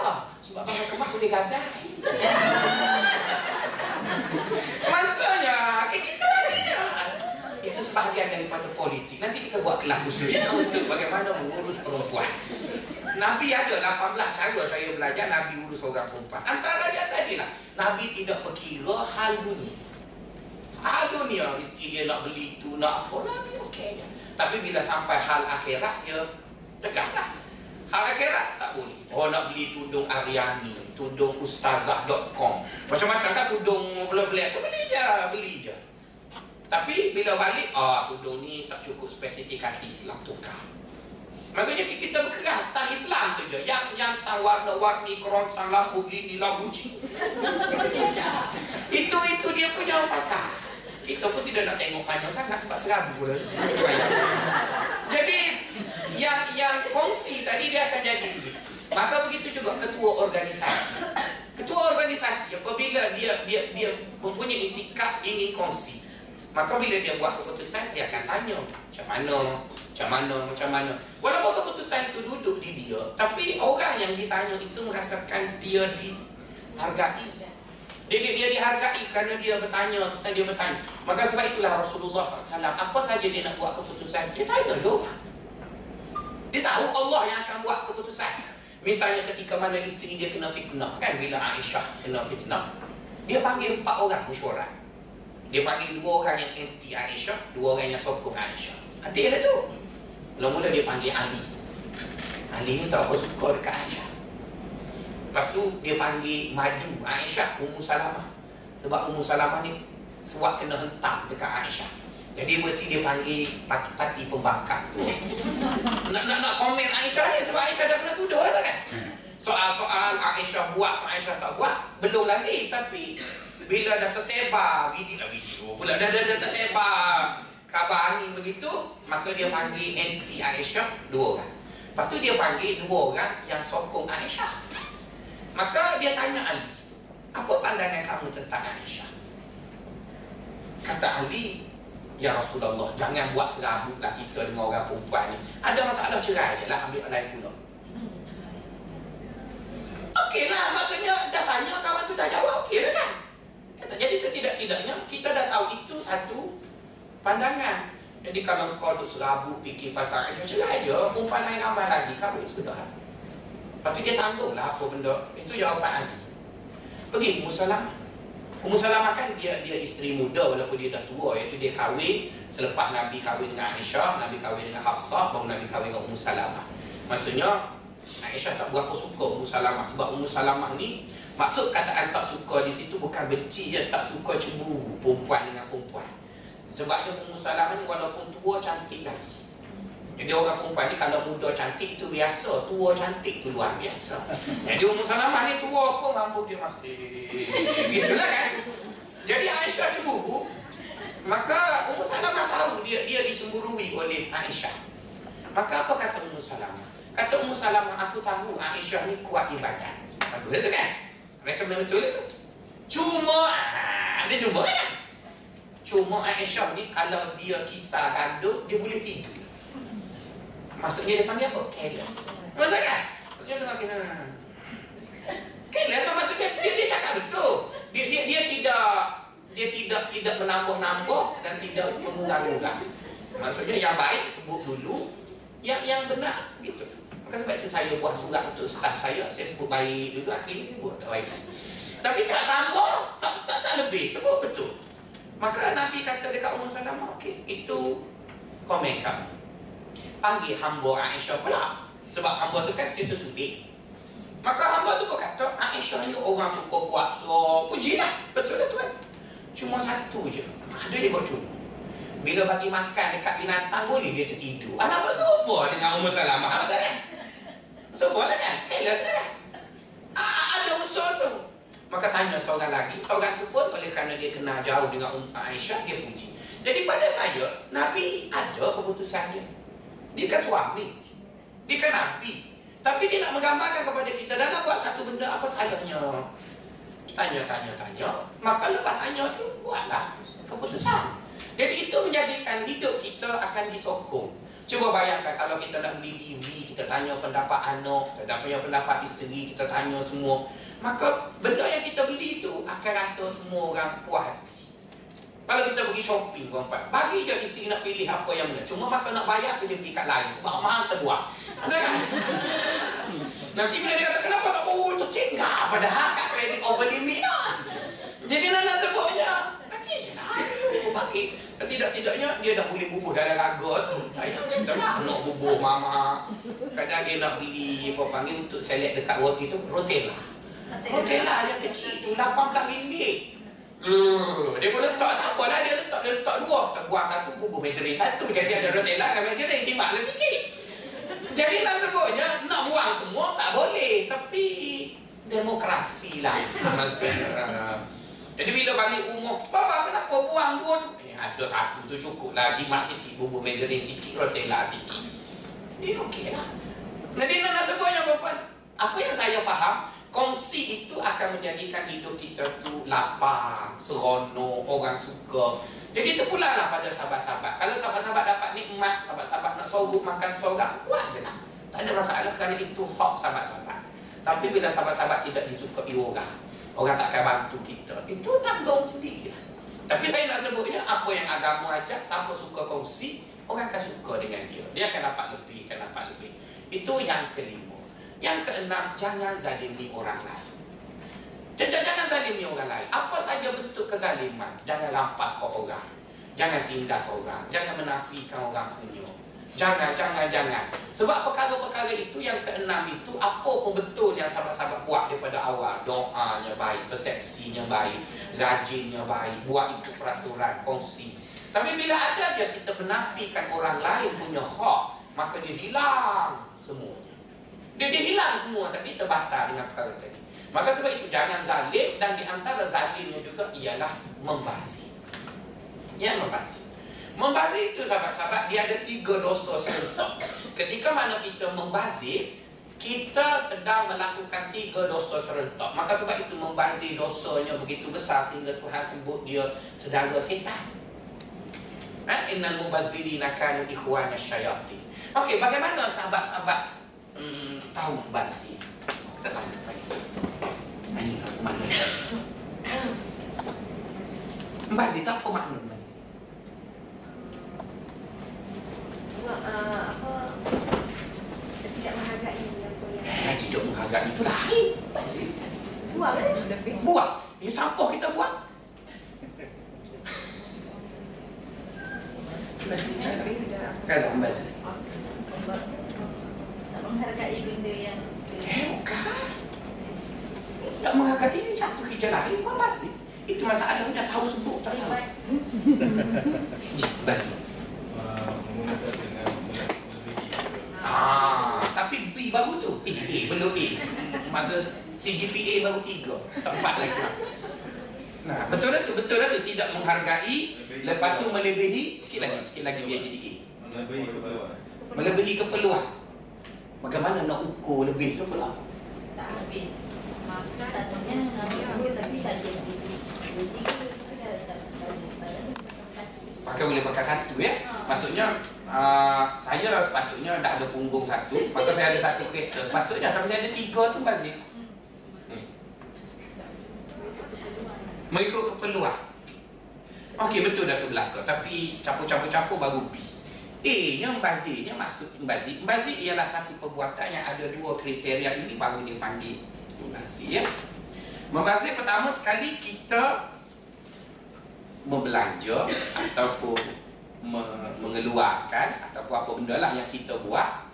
Sebab barang kemah boleh gadai. Maksudnya, kita bagi je. Itu sebahagian daripada politik. Nanti kita buat kelas khusus ya, untuk bagaimana mengurus perempuan. Nabi ada 18 cara saya belajar Nabi urus orang perempuan. Antara dia tadi lah. Nabi tidak berkira hal dunia. Hal dunia, isteri dia nak beli tu, nak apa, Nabi okey je. Tapi bila sampai hal akhirat, dia tegas lah. Hal akhirat tak boleh. Oh nak beli tudung Aryani, tudung ustazah.com. Macam-macam kan tudung bela-bela tu beli je, beli je. Tapi bila balik, ah tudung ni tak cukup spesifikasi Islam tukar. Maksudnya kita berkeras tentang Islam tu je. Yang yang tang warna-warni keroncong Lamborghini Lamborghini. itu itu dia punya pasal. Kita pun tidak nak tengok mana sangat sebab serabu pula. Jadi yang yang kongsi tadi dia akan jadi. Maka begitu juga ketua organisasi. Ketua organisasi apabila dia dia dia mempunyai sikap ingin kongsi, maka bila dia buat keputusan dia akan tanya macam mana, macam mana, macam mana. Walaupun keputusan itu duduk di dia, tapi orang yang ditanya itu merasakan dia dihargai. Dia, dia, dihargai kerana dia bertanya tentang dia bertanya. Maka sebab itulah Rasulullah SAW, apa saja dia nak buat keputusan, dia tanya orang. Dia tahu Allah yang akan buat keputusan. Misalnya ketika mana isteri dia kena fitnah kan bila Aisyah kena fitnah. Dia panggil empat orang mesyuarat. Dia panggil dua orang yang anti Aisyah, dua orang yang sokong Aisyah. Adil lah tu. Mula-mula dia panggil Ali. Ali ni tak apa suka dekat Aisyah. Lepas tu dia panggil Madu Aisyah Ummu Salamah. Sebab Ummu Salamah ni sebab kena hentam dekat Aisyah. Jadi berarti dia panggil parti-parti pembangkang tu. Nak, nak nak komen Aisyah ni sebab Aisyah dah kena tuduh lah kan. Soal-soal Aisyah buat Aisyah tak buat belum lagi tapi bila dah tersebar video lah video pula dah dah, dah tersebar khabar ni begitu maka dia panggil anti Aisyah dua orang. Lepas tu dia panggil dua orang yang sokong Aisyah. Maka dia tanya Ali, apa pandangan kamu tentang Aisyah? Kata Ali, Ya Rasulullah, jangan buat serabut lah kita dengan orang perempuan ni. Ada masalah cerai je lah, ambil lain pula. Okey lah, maksudnya dah tanya kawan tu dah jawab, okey lah kan? Jadi setidak-tidaknya kita dah tahu itu satu pandangan. Jadi kalau kau duk serabut fikir pasal Aisyah cerai je, perempuan lain ramai lagi kahwin sudah. Lepas tu dia tanggung lah apa benda. Itu jawapan Ali. Pergi Musalam. Ummu Salamah kan dia dia isteri muda walaupun dia dah tua iaitu dia kahwin selepas Nabi kahwin dengan Aisyah, Nabi kahwin dengan Hafsah baru Nabi kahwin dengan Ummu Salamah. Maksudnya Aisyah tak berapa suka Ummu Salamah sebab Ummu Salamah ni maksud kataan tak suka di situ bukan benci je tak suka cemburu perempuan dengan perempuan. Sebabnya Ummu Salamah ni walaupun tua cantik lagi. Jadi orang perempuan ni kalau muda cantik tu biasa, tua cantik tu luar biasa. Jadi Ummu Salamah ni tua pun rambut dia masih gitulah kan. Jadi Aisyah cemburu, maka Ummu Salamah tahu dia dia dicemburui oleh Aisyah. Maka apa kata Ummu Salamah? Kata Ummu Salamah, aku tahu Aisyah ni kuat ibadat. Bagus itu kan? Mereka betul itu. Cuma, ah, dia cuma kan? Cuma Aisyah ni kalau dia kisah gaduh, dia boleh tidur. Maksudnya dia panggil apa? Careless. Betul kan? Maksudnya dia panggil. Careless lah maksudnya dia, dia cakap betul. Dia dia dia tidak dia tidak tidak menambah-nambah dan tidak mengurang-urang. Maksudnya yang baik sebut dulu, yang yang benar gitu. Maka sebab itu saya buat surat untuk staf saya, saya sebut baik dulu akhirnya saya buat tak baik. Tapi tak tambah, tak tak tak lebih, sebut betul. Maka Nabi kata dekat Umar Salamah, okey, itu komen kamu panggil hamba Aisyah pula. Sebab hamba tu kan setiap sesudik maka hamba tu pun kata Aisyah ni orang suka puasa pujilah. Betul lah tuan. Cuma satu je. Ada dia buat cuma bila bagi makan dekat binatang boleh dia tertidur. Anak apa serupa dengan Umar Salamah betul kan? Serupa lah kan? Careless kan? Ada usul tu. Maka tanya seorang lagi. Seorang tu pun oleh kerana dia kenal jauh dengan Aisyah dia puji. Jadi pada saya Nabi ada keputusan dia dia kan suami. Dia kan Nabi. Tapi dia nak menggambarkan kepada kita dalam buat satu benda apa salahnya. Tanya, tanya, tanya. Maka lepas tanya tu buatlah keputusan. Jadi itu menjadikan hidup kita akan disokong. Cuba bayangkan kalau kita nak beli TV, kita tanya pendapat anak, kita tanya pendapat isteri, kita tanya semua. Maka benda yang kita beli itu akan rasa semua orang puas hati. Kalau kita pergi shopping perempuan, bagi je isteri nak pilih apa yang mana. Cuma masa nak bayar saja pergi kat lain sebab mahal terbuang. Kan? Nanti bila dia kata kenapa tak bawa tu tinggal padahal kat kredit over limit lah. Jadi nak sebutnya, bagi je lah. Bagi. Tidak-tidaknya dia dah boleh bubuh dalam raga tu. Saya kata lah nak bubuh mama. Kadang dia nak beli apa panggil untuk select dekat roti tu, rotella. Rotella yang kecil tu, RM18. Uh, dia pun letak tak apalah dia letak dia letak dua. Tak buang satu bubur mejerin satu. Jadi ada rotella dengan mejerin timbang lah sikit. Jadi nak sebutnya nak buang semua tak boleh. Tapi demokrasi lah. Jadi bila balik umur bapa kenapa buang dua eh, ada satu tu cukup lah jimat sikit bubur mejerin sikit rotella sikit. Ini okey lah. Jadi nak sebutnya bapa apa yang saya faham akan menjadikan hidup kita tu lapang, seronok, orang suka. Jadi itu pula lah pada sahabat-sahabat. Kalau sahabat-sahabat dapat nikmat, sahabat-sahabat nak sorok makan seorang, buat je lah. Tak ada masalah kerana itu hak sahabat-sahabat. Tapi bila sahabat-sahabat tidak disukai orang, orang tak akan bantu kita. Itu tanggung sendiri lah. Tapi saya nak sebutnya, apa yang agama ajak, siapa suka kongsi, orang akan suka dengan dia. Dia akan dapat lebih, akan dapat lebih. Itu yang kelima. Yang keenam, jangan zalimi orang lain. Jangan, jangan zalimi orang lain. Apa saja bentuk kezaliman, jangan lampas ke orang. Jangan tindas orang. Jangan menafikan orang punya. Jangan, jangan, jangan. Sebab perkara-perkara itu yang keenam itu, apa pun betul yang sahabat-sahabat buat daripada awal. Doanya baik, persepsinya baik, rajinnya baik, buat itu peraturan, kongsi. Tapi bila ada je kita menafikan orang lain punya hak, maka dia hilang semuanya. Dia, dia hilang semua tadi terbatal dengan perkara tadi. Maka sebab itu jangan zalim dan di antara zalimnya juga ialah membazir. Ya membazir. Membazir itu sahabat-sahabat dia ada tiga dosa serentak. Ketika mana kita membazir, kita sedang melakukan tiga dosa serentak. Maka sebab itu membazir dosanya begitu besar sehingga Tuhan sebut dia sedara setan. Ha? Innal mubadzirina kanu ikhwana syayatin. Okey, bagaimana sahabat-sahabat hmm, tahu basi. Kita tanya lagi. Ini apa makna basi? Basi tak apa makna basi? Uh, apa eh, tidak menghargai itu basi. buang eh buang ini sampah kita buang basi kan basi menghargai benda yang Bukan Tak menghargai ini satu kerja lain Apa sih? Itu masalahnya tahu sebut tak tahu Bas Menggunakan dengan lebih Ah, tapi B baru tu. Eh, A belum A. Masa CGPA baru 3. Tempat lagi. Nah, betul dah tu, betul dah tu tidak menghargai, lepas tu melebihi sikit lagi, sikit lagi biar jadi A. Melebihi keperluan. Melebihi keperluan. Bagaimana nak ukur lebih tu pula? Tak habis. Maka satunya dua tapi tak satu. Maka boleh pakai satu ya. Maksudnya uh, saya sepatutnya dah ada punggung satu, maka saya ada satu kereta. Sepatutnya tapi saya ada tiga tu bazir. Hmm. Mengikut keperluan. Okey betul dah tu belaka tapi campur-campur-campur baru B. A nya membazirnya maksud membazir. Membazir ialah satu perbuatan yang ada dua kriteria ini baru dia panggil membazir ya. Membazir pertama sekali kita membelanja ataupun me- mengeluarkan ataupun apa benda lah yang kita buat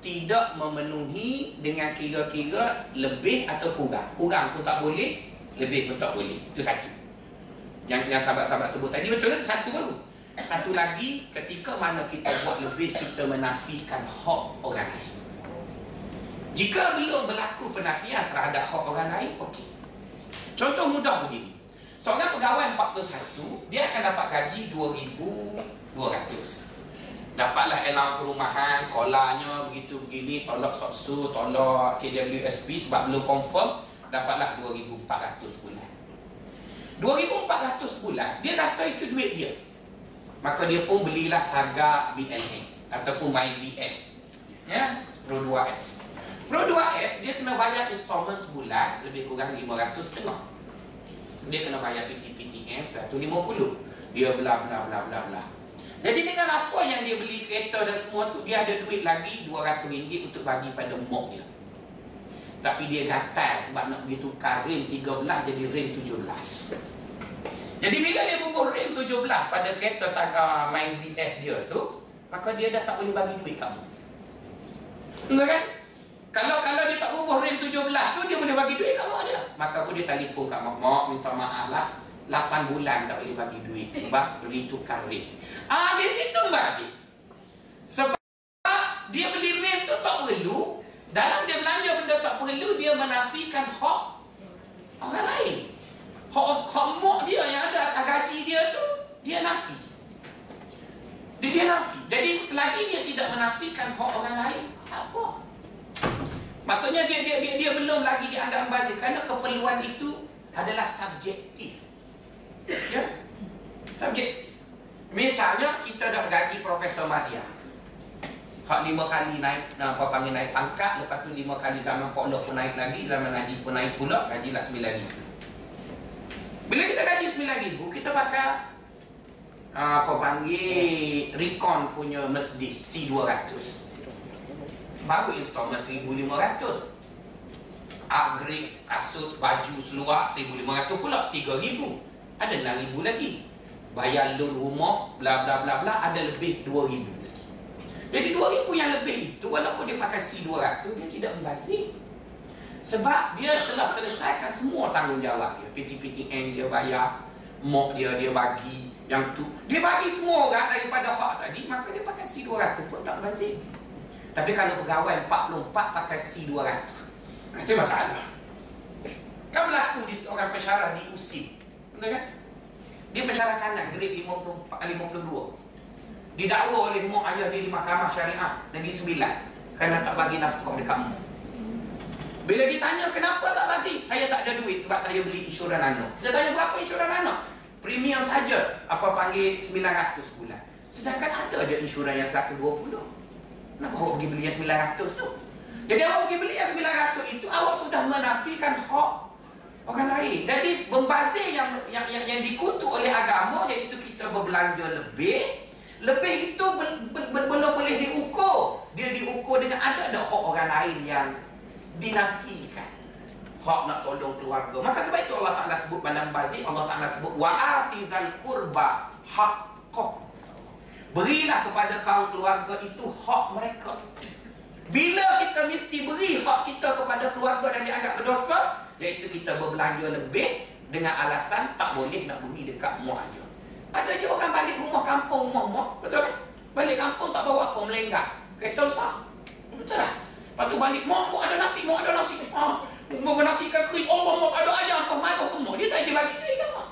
tidak memenuhi dengan kira-kira lebih atau kurang. Kurang pun tak boleh, lebih pun tak boleh. Itu satu. Yang yang sahabat-sahabat sebut tadi betul kan? Satu baru. Satu lagi ketika mana kita buat lebih kita menafikan hak orang lain. Jika belum berlaku penafian terhadap hak orang lain, okey. Contoh mudah begini. Seorang pegawai 41, dia akan dapat gaji 2200. Dapatlah elang perumahan, kolanya begitu begini, tolak soksu, tolak KWSP sebab belum confirm, dapatlah 2400 bulan. 2400 bulan, dia rasa itu duit dia. Maka dia pun belilah Saga BLA ataupun MyVS. Ya, Pro 2S. Pro 2S dia kena bayar installment sebulan lebih kurang 500 setengah. Dia kena bayar PT-PTM 150. Dia bla bla bla bla bla. Jadi dengan apa yang dia beli kereta dan semua tu dia ada duit lagi 200 ringgit untuk bagi pada mok dia. Tapi dia gatal sebab nak pergi tukar rem 13 jadi rem 17. Jadi bila dia bubuh rem 17 pada kereta Saga main VS dia tu, maka dia dah tak boleh bagi duit kamu. Betul kan? Kalau kalau dia tak bubuh rem 17 tu dia boleh bagi duit kamu ada. Maka aku dia telefon kat mak, mak minta maaf lah. 8 bulan tak boleh bagi duit sebab beli tukar rem. Ah di situ masih. Sebab dia beli rem tu tak perlu. Dalam dia belanja benda tak perlu dia menafikan hak orang lain. Mak dia yang ada atas gaji dia tu dia nafi. Dia, dia nafi. Jadi selagi dia tidak menafikan hak orang lain, tak apa. Maksudnya dia dia dia, dia belum lagi dianggap membazir kerana keperluan itu adalah subjektif. Ya? Subjektif. Misalnya kita dah gaji Profesor Madia. Hak lima kali naik, apa panggil naik pangkat, lepas tu lima kali zaman pondok pun naik lagi, zaman Najib pun naik pula, gajilah sembilan ribu. Bila kita gaji sembilan ribu, kita pakai apa panggil Recon punya Mercedes C200 baru installment 1500 upgrade kasut baju seluar 1500 pula 3000 ada 6000 lagi. Bayar loan rumah bla bla bla bla ada lebih 2000 lagi. Jadi 2000 yang lebih itu walaupun dia pakai C200 dia tidak membazir sebab dia telah selesaikan semua tanggungjawab dia. PT-PTN dia bayar mok dia dia bagi yang tu. Dia bagi semua orang daripada hak tadi maka dia pakai C200 pun tak bazir tapi kalau pegawai 44 pakai C200 itu masalah. Kan berlaku di seorang pensyarah di USIP benar kan? Dia pensyarah kanan grade 54, 52 didakwa oleh mak ayah dia di mahkamah syariah Negeri Sembilan. Kerana tak bagi nafkah dekat mak bila ditanya kenapa tak bagi saya tak ada duit sebab saya beli insuran anak kita tanya berapa insuran anak Premium saja apa panggil 900 bulan. Sedangkan ada je insurans yang 120. Kenapa awak pergi beli yang 900 tu? Jadi awak pergi beli yang 900 itu awak sudah menafikan hak orang lain. Jadi membazir yang yang yang, yang dikutuk oleh agama iaitu kita berbelanja lebih lebih itu belum boleh diukur. Dia diukur dengan ada ada hak orang lain yang dinafikan hak nak tolong keluarga. Maka sebab itu Allah Taala sebut dalam bazir Allah Taala sebut wa atizal qurba haqqah. Berilah kepada kaum keluarga itu hak mereka. Bila kita mesti beri hak kita kepada keluarga dan dianggap berdosa, iaitu kita berbelanja lebih dengan alasan tak boleh nak beri dekat mak aja. Ada je orang balik rumah kampung, rumah mak, betul kan? Balik kampung tak bawa apa melenggang. Kereta besar. Betul tak? Lepas tu balik, mak, mak ada nasi, mak ada nasi. Ha, mak nasi kan kering. Allah, mak ada ayam. Kau makan ke mak? Dia tak je bagi. Dia mak.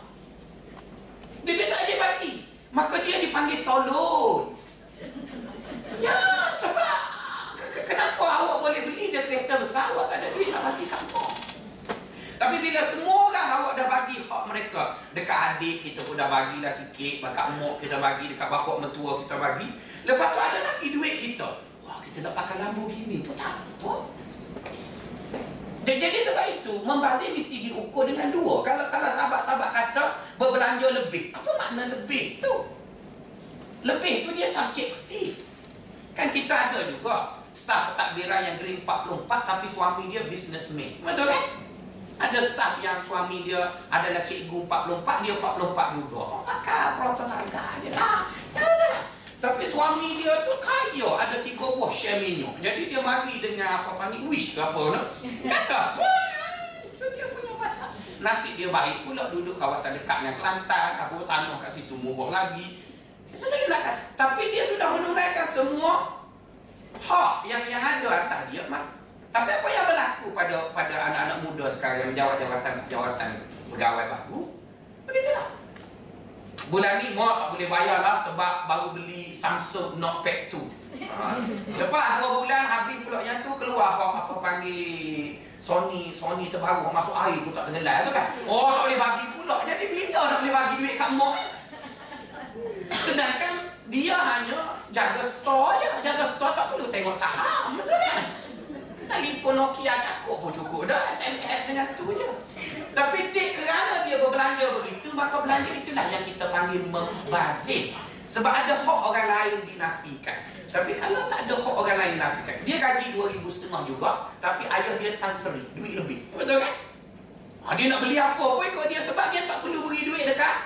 Dia, dia tak je bagi. Maka dia dipanggil tolong. Ya, sebab kenapa awak boleh beli dia kereta besar, awak tak ada duit nak bagi kamu. Tapi bila semua orang awak dah bagi hak mereka Dekat adik kita pun dah bagi dah sikit Dekat mak kita bagi Dekat bapak mentua kita bagi Lepas tu ada lagi duit kita kita nak pakai Lamborghini pun tak apa jadi sebab itu membazir mesti diukur dengan dua. Kalau kalau sahabat-sahabat kata berbelanja lebih, apa makna lebih tu? Lebih tu dia subjektif. Kan kita ada juga staf takbiran yang grade 44 tapi suami dia businessman. Betul kan? Ada staf yang suami dia adalah cikgu 44, dia 44 juga. Oh, maka protos harga dia lah. Tapi suami dia tu kaya, ada tiga buah share minum. Jadi dia mari dengan apa panggil wish ke apa no? Kata, itu dia punya pasal. Nasib dia baik pula duduk kawasan dekat dengan Kelantan, apa tanah kat situ murah lagi. Saya nak kata, tapi dia sudah menunaikan semua hak yang yang ada atas dia. Tapi apa yang berlaku pada pada anak-anak muda sekarang yang menjawab jawatan jawatan pegawai baru? Begitulah. Bulan ni mak tak boleh bayar lah sebab baru beli Samsung Note Pad 2. Ha. Lepas dua bulan habis pula yang tu keluar apa, apa panggil Sony Sony terbaru masuk air pun tak tenggelam tu kan. Oh tak boleh bagi pula. Jadi bila nak boleh bagi duit kat mak? Sedangkan dia hanya jaga store je. Jaga store tak perlu tengok saham. Betul kan? Telefon Nokia cakap pun cukup dah SMS dengan tu je. Tapi dik kerana dia berbelanja begitu, maka belanja itulah yang kita panggil membazir. Sebab ada hak orang lain dinafikan. Tapi kalau tak ada hak orang lain dinafikan, dia gaji RM2,500 setengah juga, tapi ayah dia tan seri, duit lebih. Betul kan? Ha, dia nak beli apa pun ikut dia sebab dia tak perlu beri duit dekat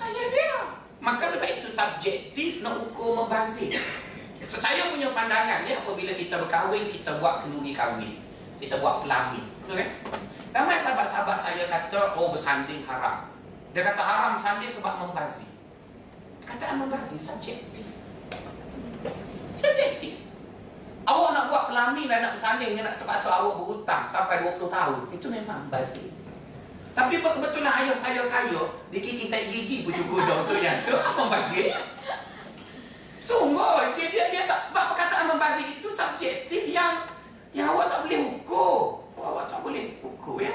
ayah dia. Maka sebab itu subjektif nak ukur membazir. So, saya punya pandangan ni apabila kita berkahwin, kita buat kenduri kahwin. Kita buat kelamin. Betul kan? Ramai sahabat-sahabat saya kata, oh bersanding haram. Dia kata haram bersanding sebab membazir. Kata membazir, subjektif. Subjektif. Awak nak buat kelamin dan nak bersanding, nak terpaksa awak berhutang sampai 20 tahun. Itu memang membazir. Tapi kebetulan ayah saya kaya, dia kiki tak gigi pun cukup dah untuk yang tu. Apa membazir? Sungguh dia dia dia tak perkataan membazir itu subjektif yang yang awak tak boleh ukur. Awak tak boleh ukur ya.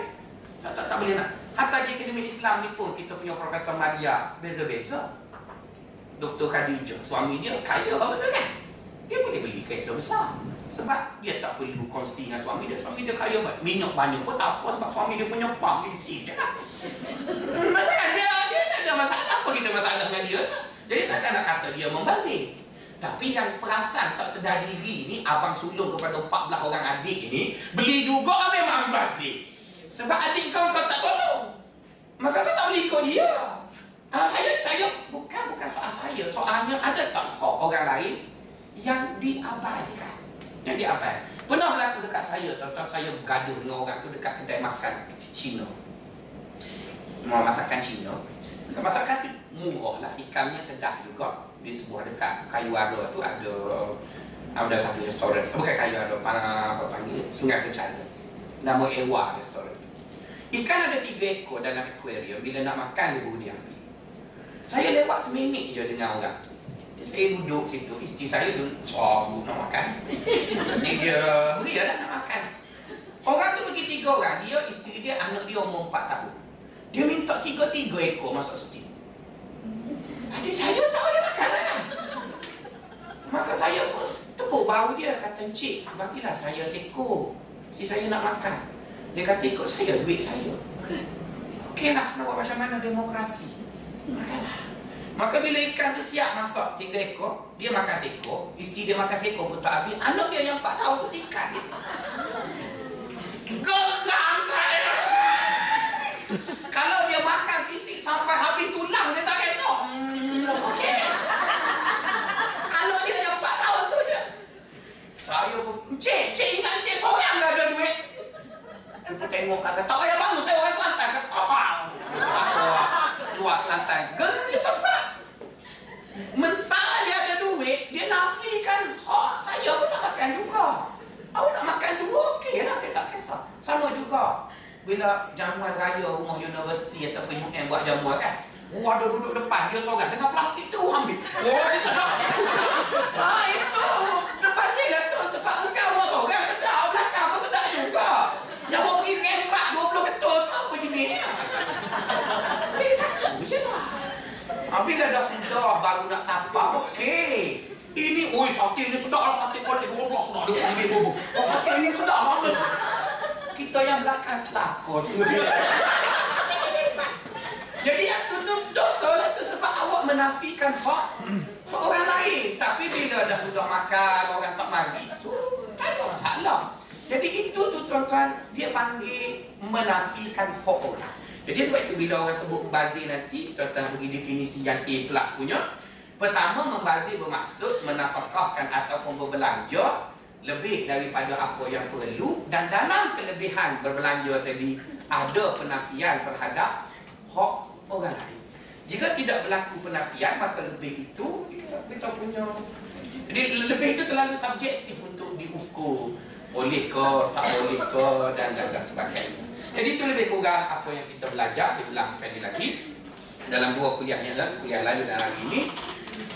Tak tak, tak boleh nak. Hatta di Akademi Islam ni pun kita punya Profesor Madia beza-beza. Dr. Khadijah, suami dia kaya betul kan? Dia boleh beli kereta besar. Sebab dia tak perlu kongsi dengan suami dia. Suami dia kaya banyak. Minyak banyak pun tak apa sebab suami dia punya pam isi je kan. Betul kan? Dia, dia tak ada masalah. Apa kita masalah dengan dia? Jadi takkan nak kata dia membazir. Tapi yang perasan tak sedar diri ni Abang sulung kepada 14 orang adik ini Beli juga memang bazir. Sebab adik kau kau tak tolong. Maka kau tak boleh ikut dia. Ha, Saya saya bukan bukan soal saya. Soalnya ada tak hak orang lain Yang diabaikan. Yang diabaikan. Pernah berlaku dekat saya Tuan-tuan. Saya bergaduh dengan orang tu Dekat kedai makan Cina. Mau masakan Cina? Masakan tu murah lah Ikannya sedap juga di sebuah dekat kayu ara tu ada ada satu restoran bukan kayu ara apa, apa panggil sungai kencana. Nama Ewa restoran tu. Ikan ada tiga ekor dalam aquarium bila nak makan dia baru dia ambil saya lewat seminit je dengan orang tu. Saya duduk situ isteri saya duduk oh, nak makan? Dia beri lah nak makan. Orang tu pergi tiga orang dia isteri dia anak dia umur empat tahun. Dia minta tiga-tiga ekor masuk setiap Adik saya tak boleh makan lah. Maka saya pun tepuk bahu dia. Kata, Encik, bagilah saya seko. Si saya nak makan. Dia kata, ikut saya, duit saya. Okeylah, nak buat macam mana demokrasi. Makanlah. Maka bila ikan tu siap masak tiga ekor, dia makan seko, isteri dia makan seko pun tak habis, anak dia yang tak tahu tu ikan gitu. Geram saya! Kalau dia makan sisi sampai habis tulang, saya tak. Okey. Kalau dia 4 tahun tu je. Saya pun, Encik, Encik ingat Encik seorang dah ada duit. Pun tengok saya, tak payah bangun, saya orang Kelantan. Kata, kapal. Keluar Kelantan. Geri sebab. Mentah dia ada duit, dia nafikan hak saya pun nak makan juga. Awak nak makan dua, okey lah, saya tak kisah. Sama juga. Bila jamuan raya rumah universiti ataupun UM buat jamuan kan, Oh, ada duduk depan dia seorang dengan plastik tu ambil. Oh, dia sedap. ah, itu. Depan saya lah tu. Sebab bukan orang seorang sedap. Belakang pun sedap juga. Yang orang pergi rembat 20 betul tu apa jenisnya? Ambil satu je lah. Ah, bila dah sudah baru nak tapak, okey. Ini, oi, sate ni sedap lah. Sate kuali 12 sedap. Dia ambil bubuk. Oh, sate ni sedap mana? Kita yang belakang semua. Jadi yang menafikan hak orang lain. Tapi bila dah sudah makan orang tak mari tu tak ada masalah. Jadi itu tu tuan-tuan dia panggil menafikan hak orang. Jadi sebab itu bila orang sebut bazir nanti tuan-tuan bagi definisi yang A plus punya. Pertama membazir bermaksud menafkahkan ataupun berbelanja lebih daripada apa yang perlu dan dalam kelebihan berbelanja tadi ada penafian terhadap hak orang lain. Jika tidak berlaku penafian, maka lebih itu kita, punya. Jadi lebih itu terlalu subjektif untuk diukur boleh ke, tak boleh ke dan dan, dan sebagainya. Jadi itu lebih kurang apa yang kita belajar. Saya ulang sekali lagi dalam dua kuliah yang lalu, kuliah lalu dan hari ini.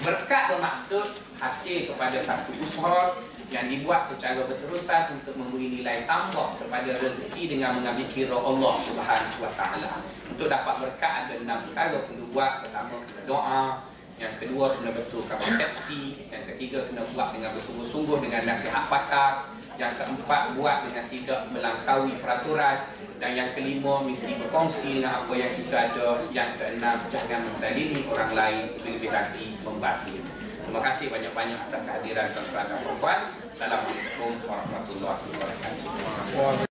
Berkat bermaksud hasil kepada satu usaha yang dibuat secara berterusan untuk memberi nilai tambah kepada rezeki dengan mengambil kira Allah Subhanahu Wa Taala. Untuk dapat berkat ada enam perkara perlu buat. Pertama kena doa, yang kedua kena betulkan persepsi, yang ketiga kena buat dengan bersungguh-sungguh dengan nasihat pakar, yang keempat buat dengan tidak melangkaui peraturan dan yang kelima mesti berkongsi dengan apa yang kita ada. Yang keenam jangan menzalimi orang lain lebih-lebih lagi membazir. Terima kasih banyak-banyak atas kehadiran tuan-tuan dan puan-puan. Assalamualaikum warahmatullahi wabarakatuh.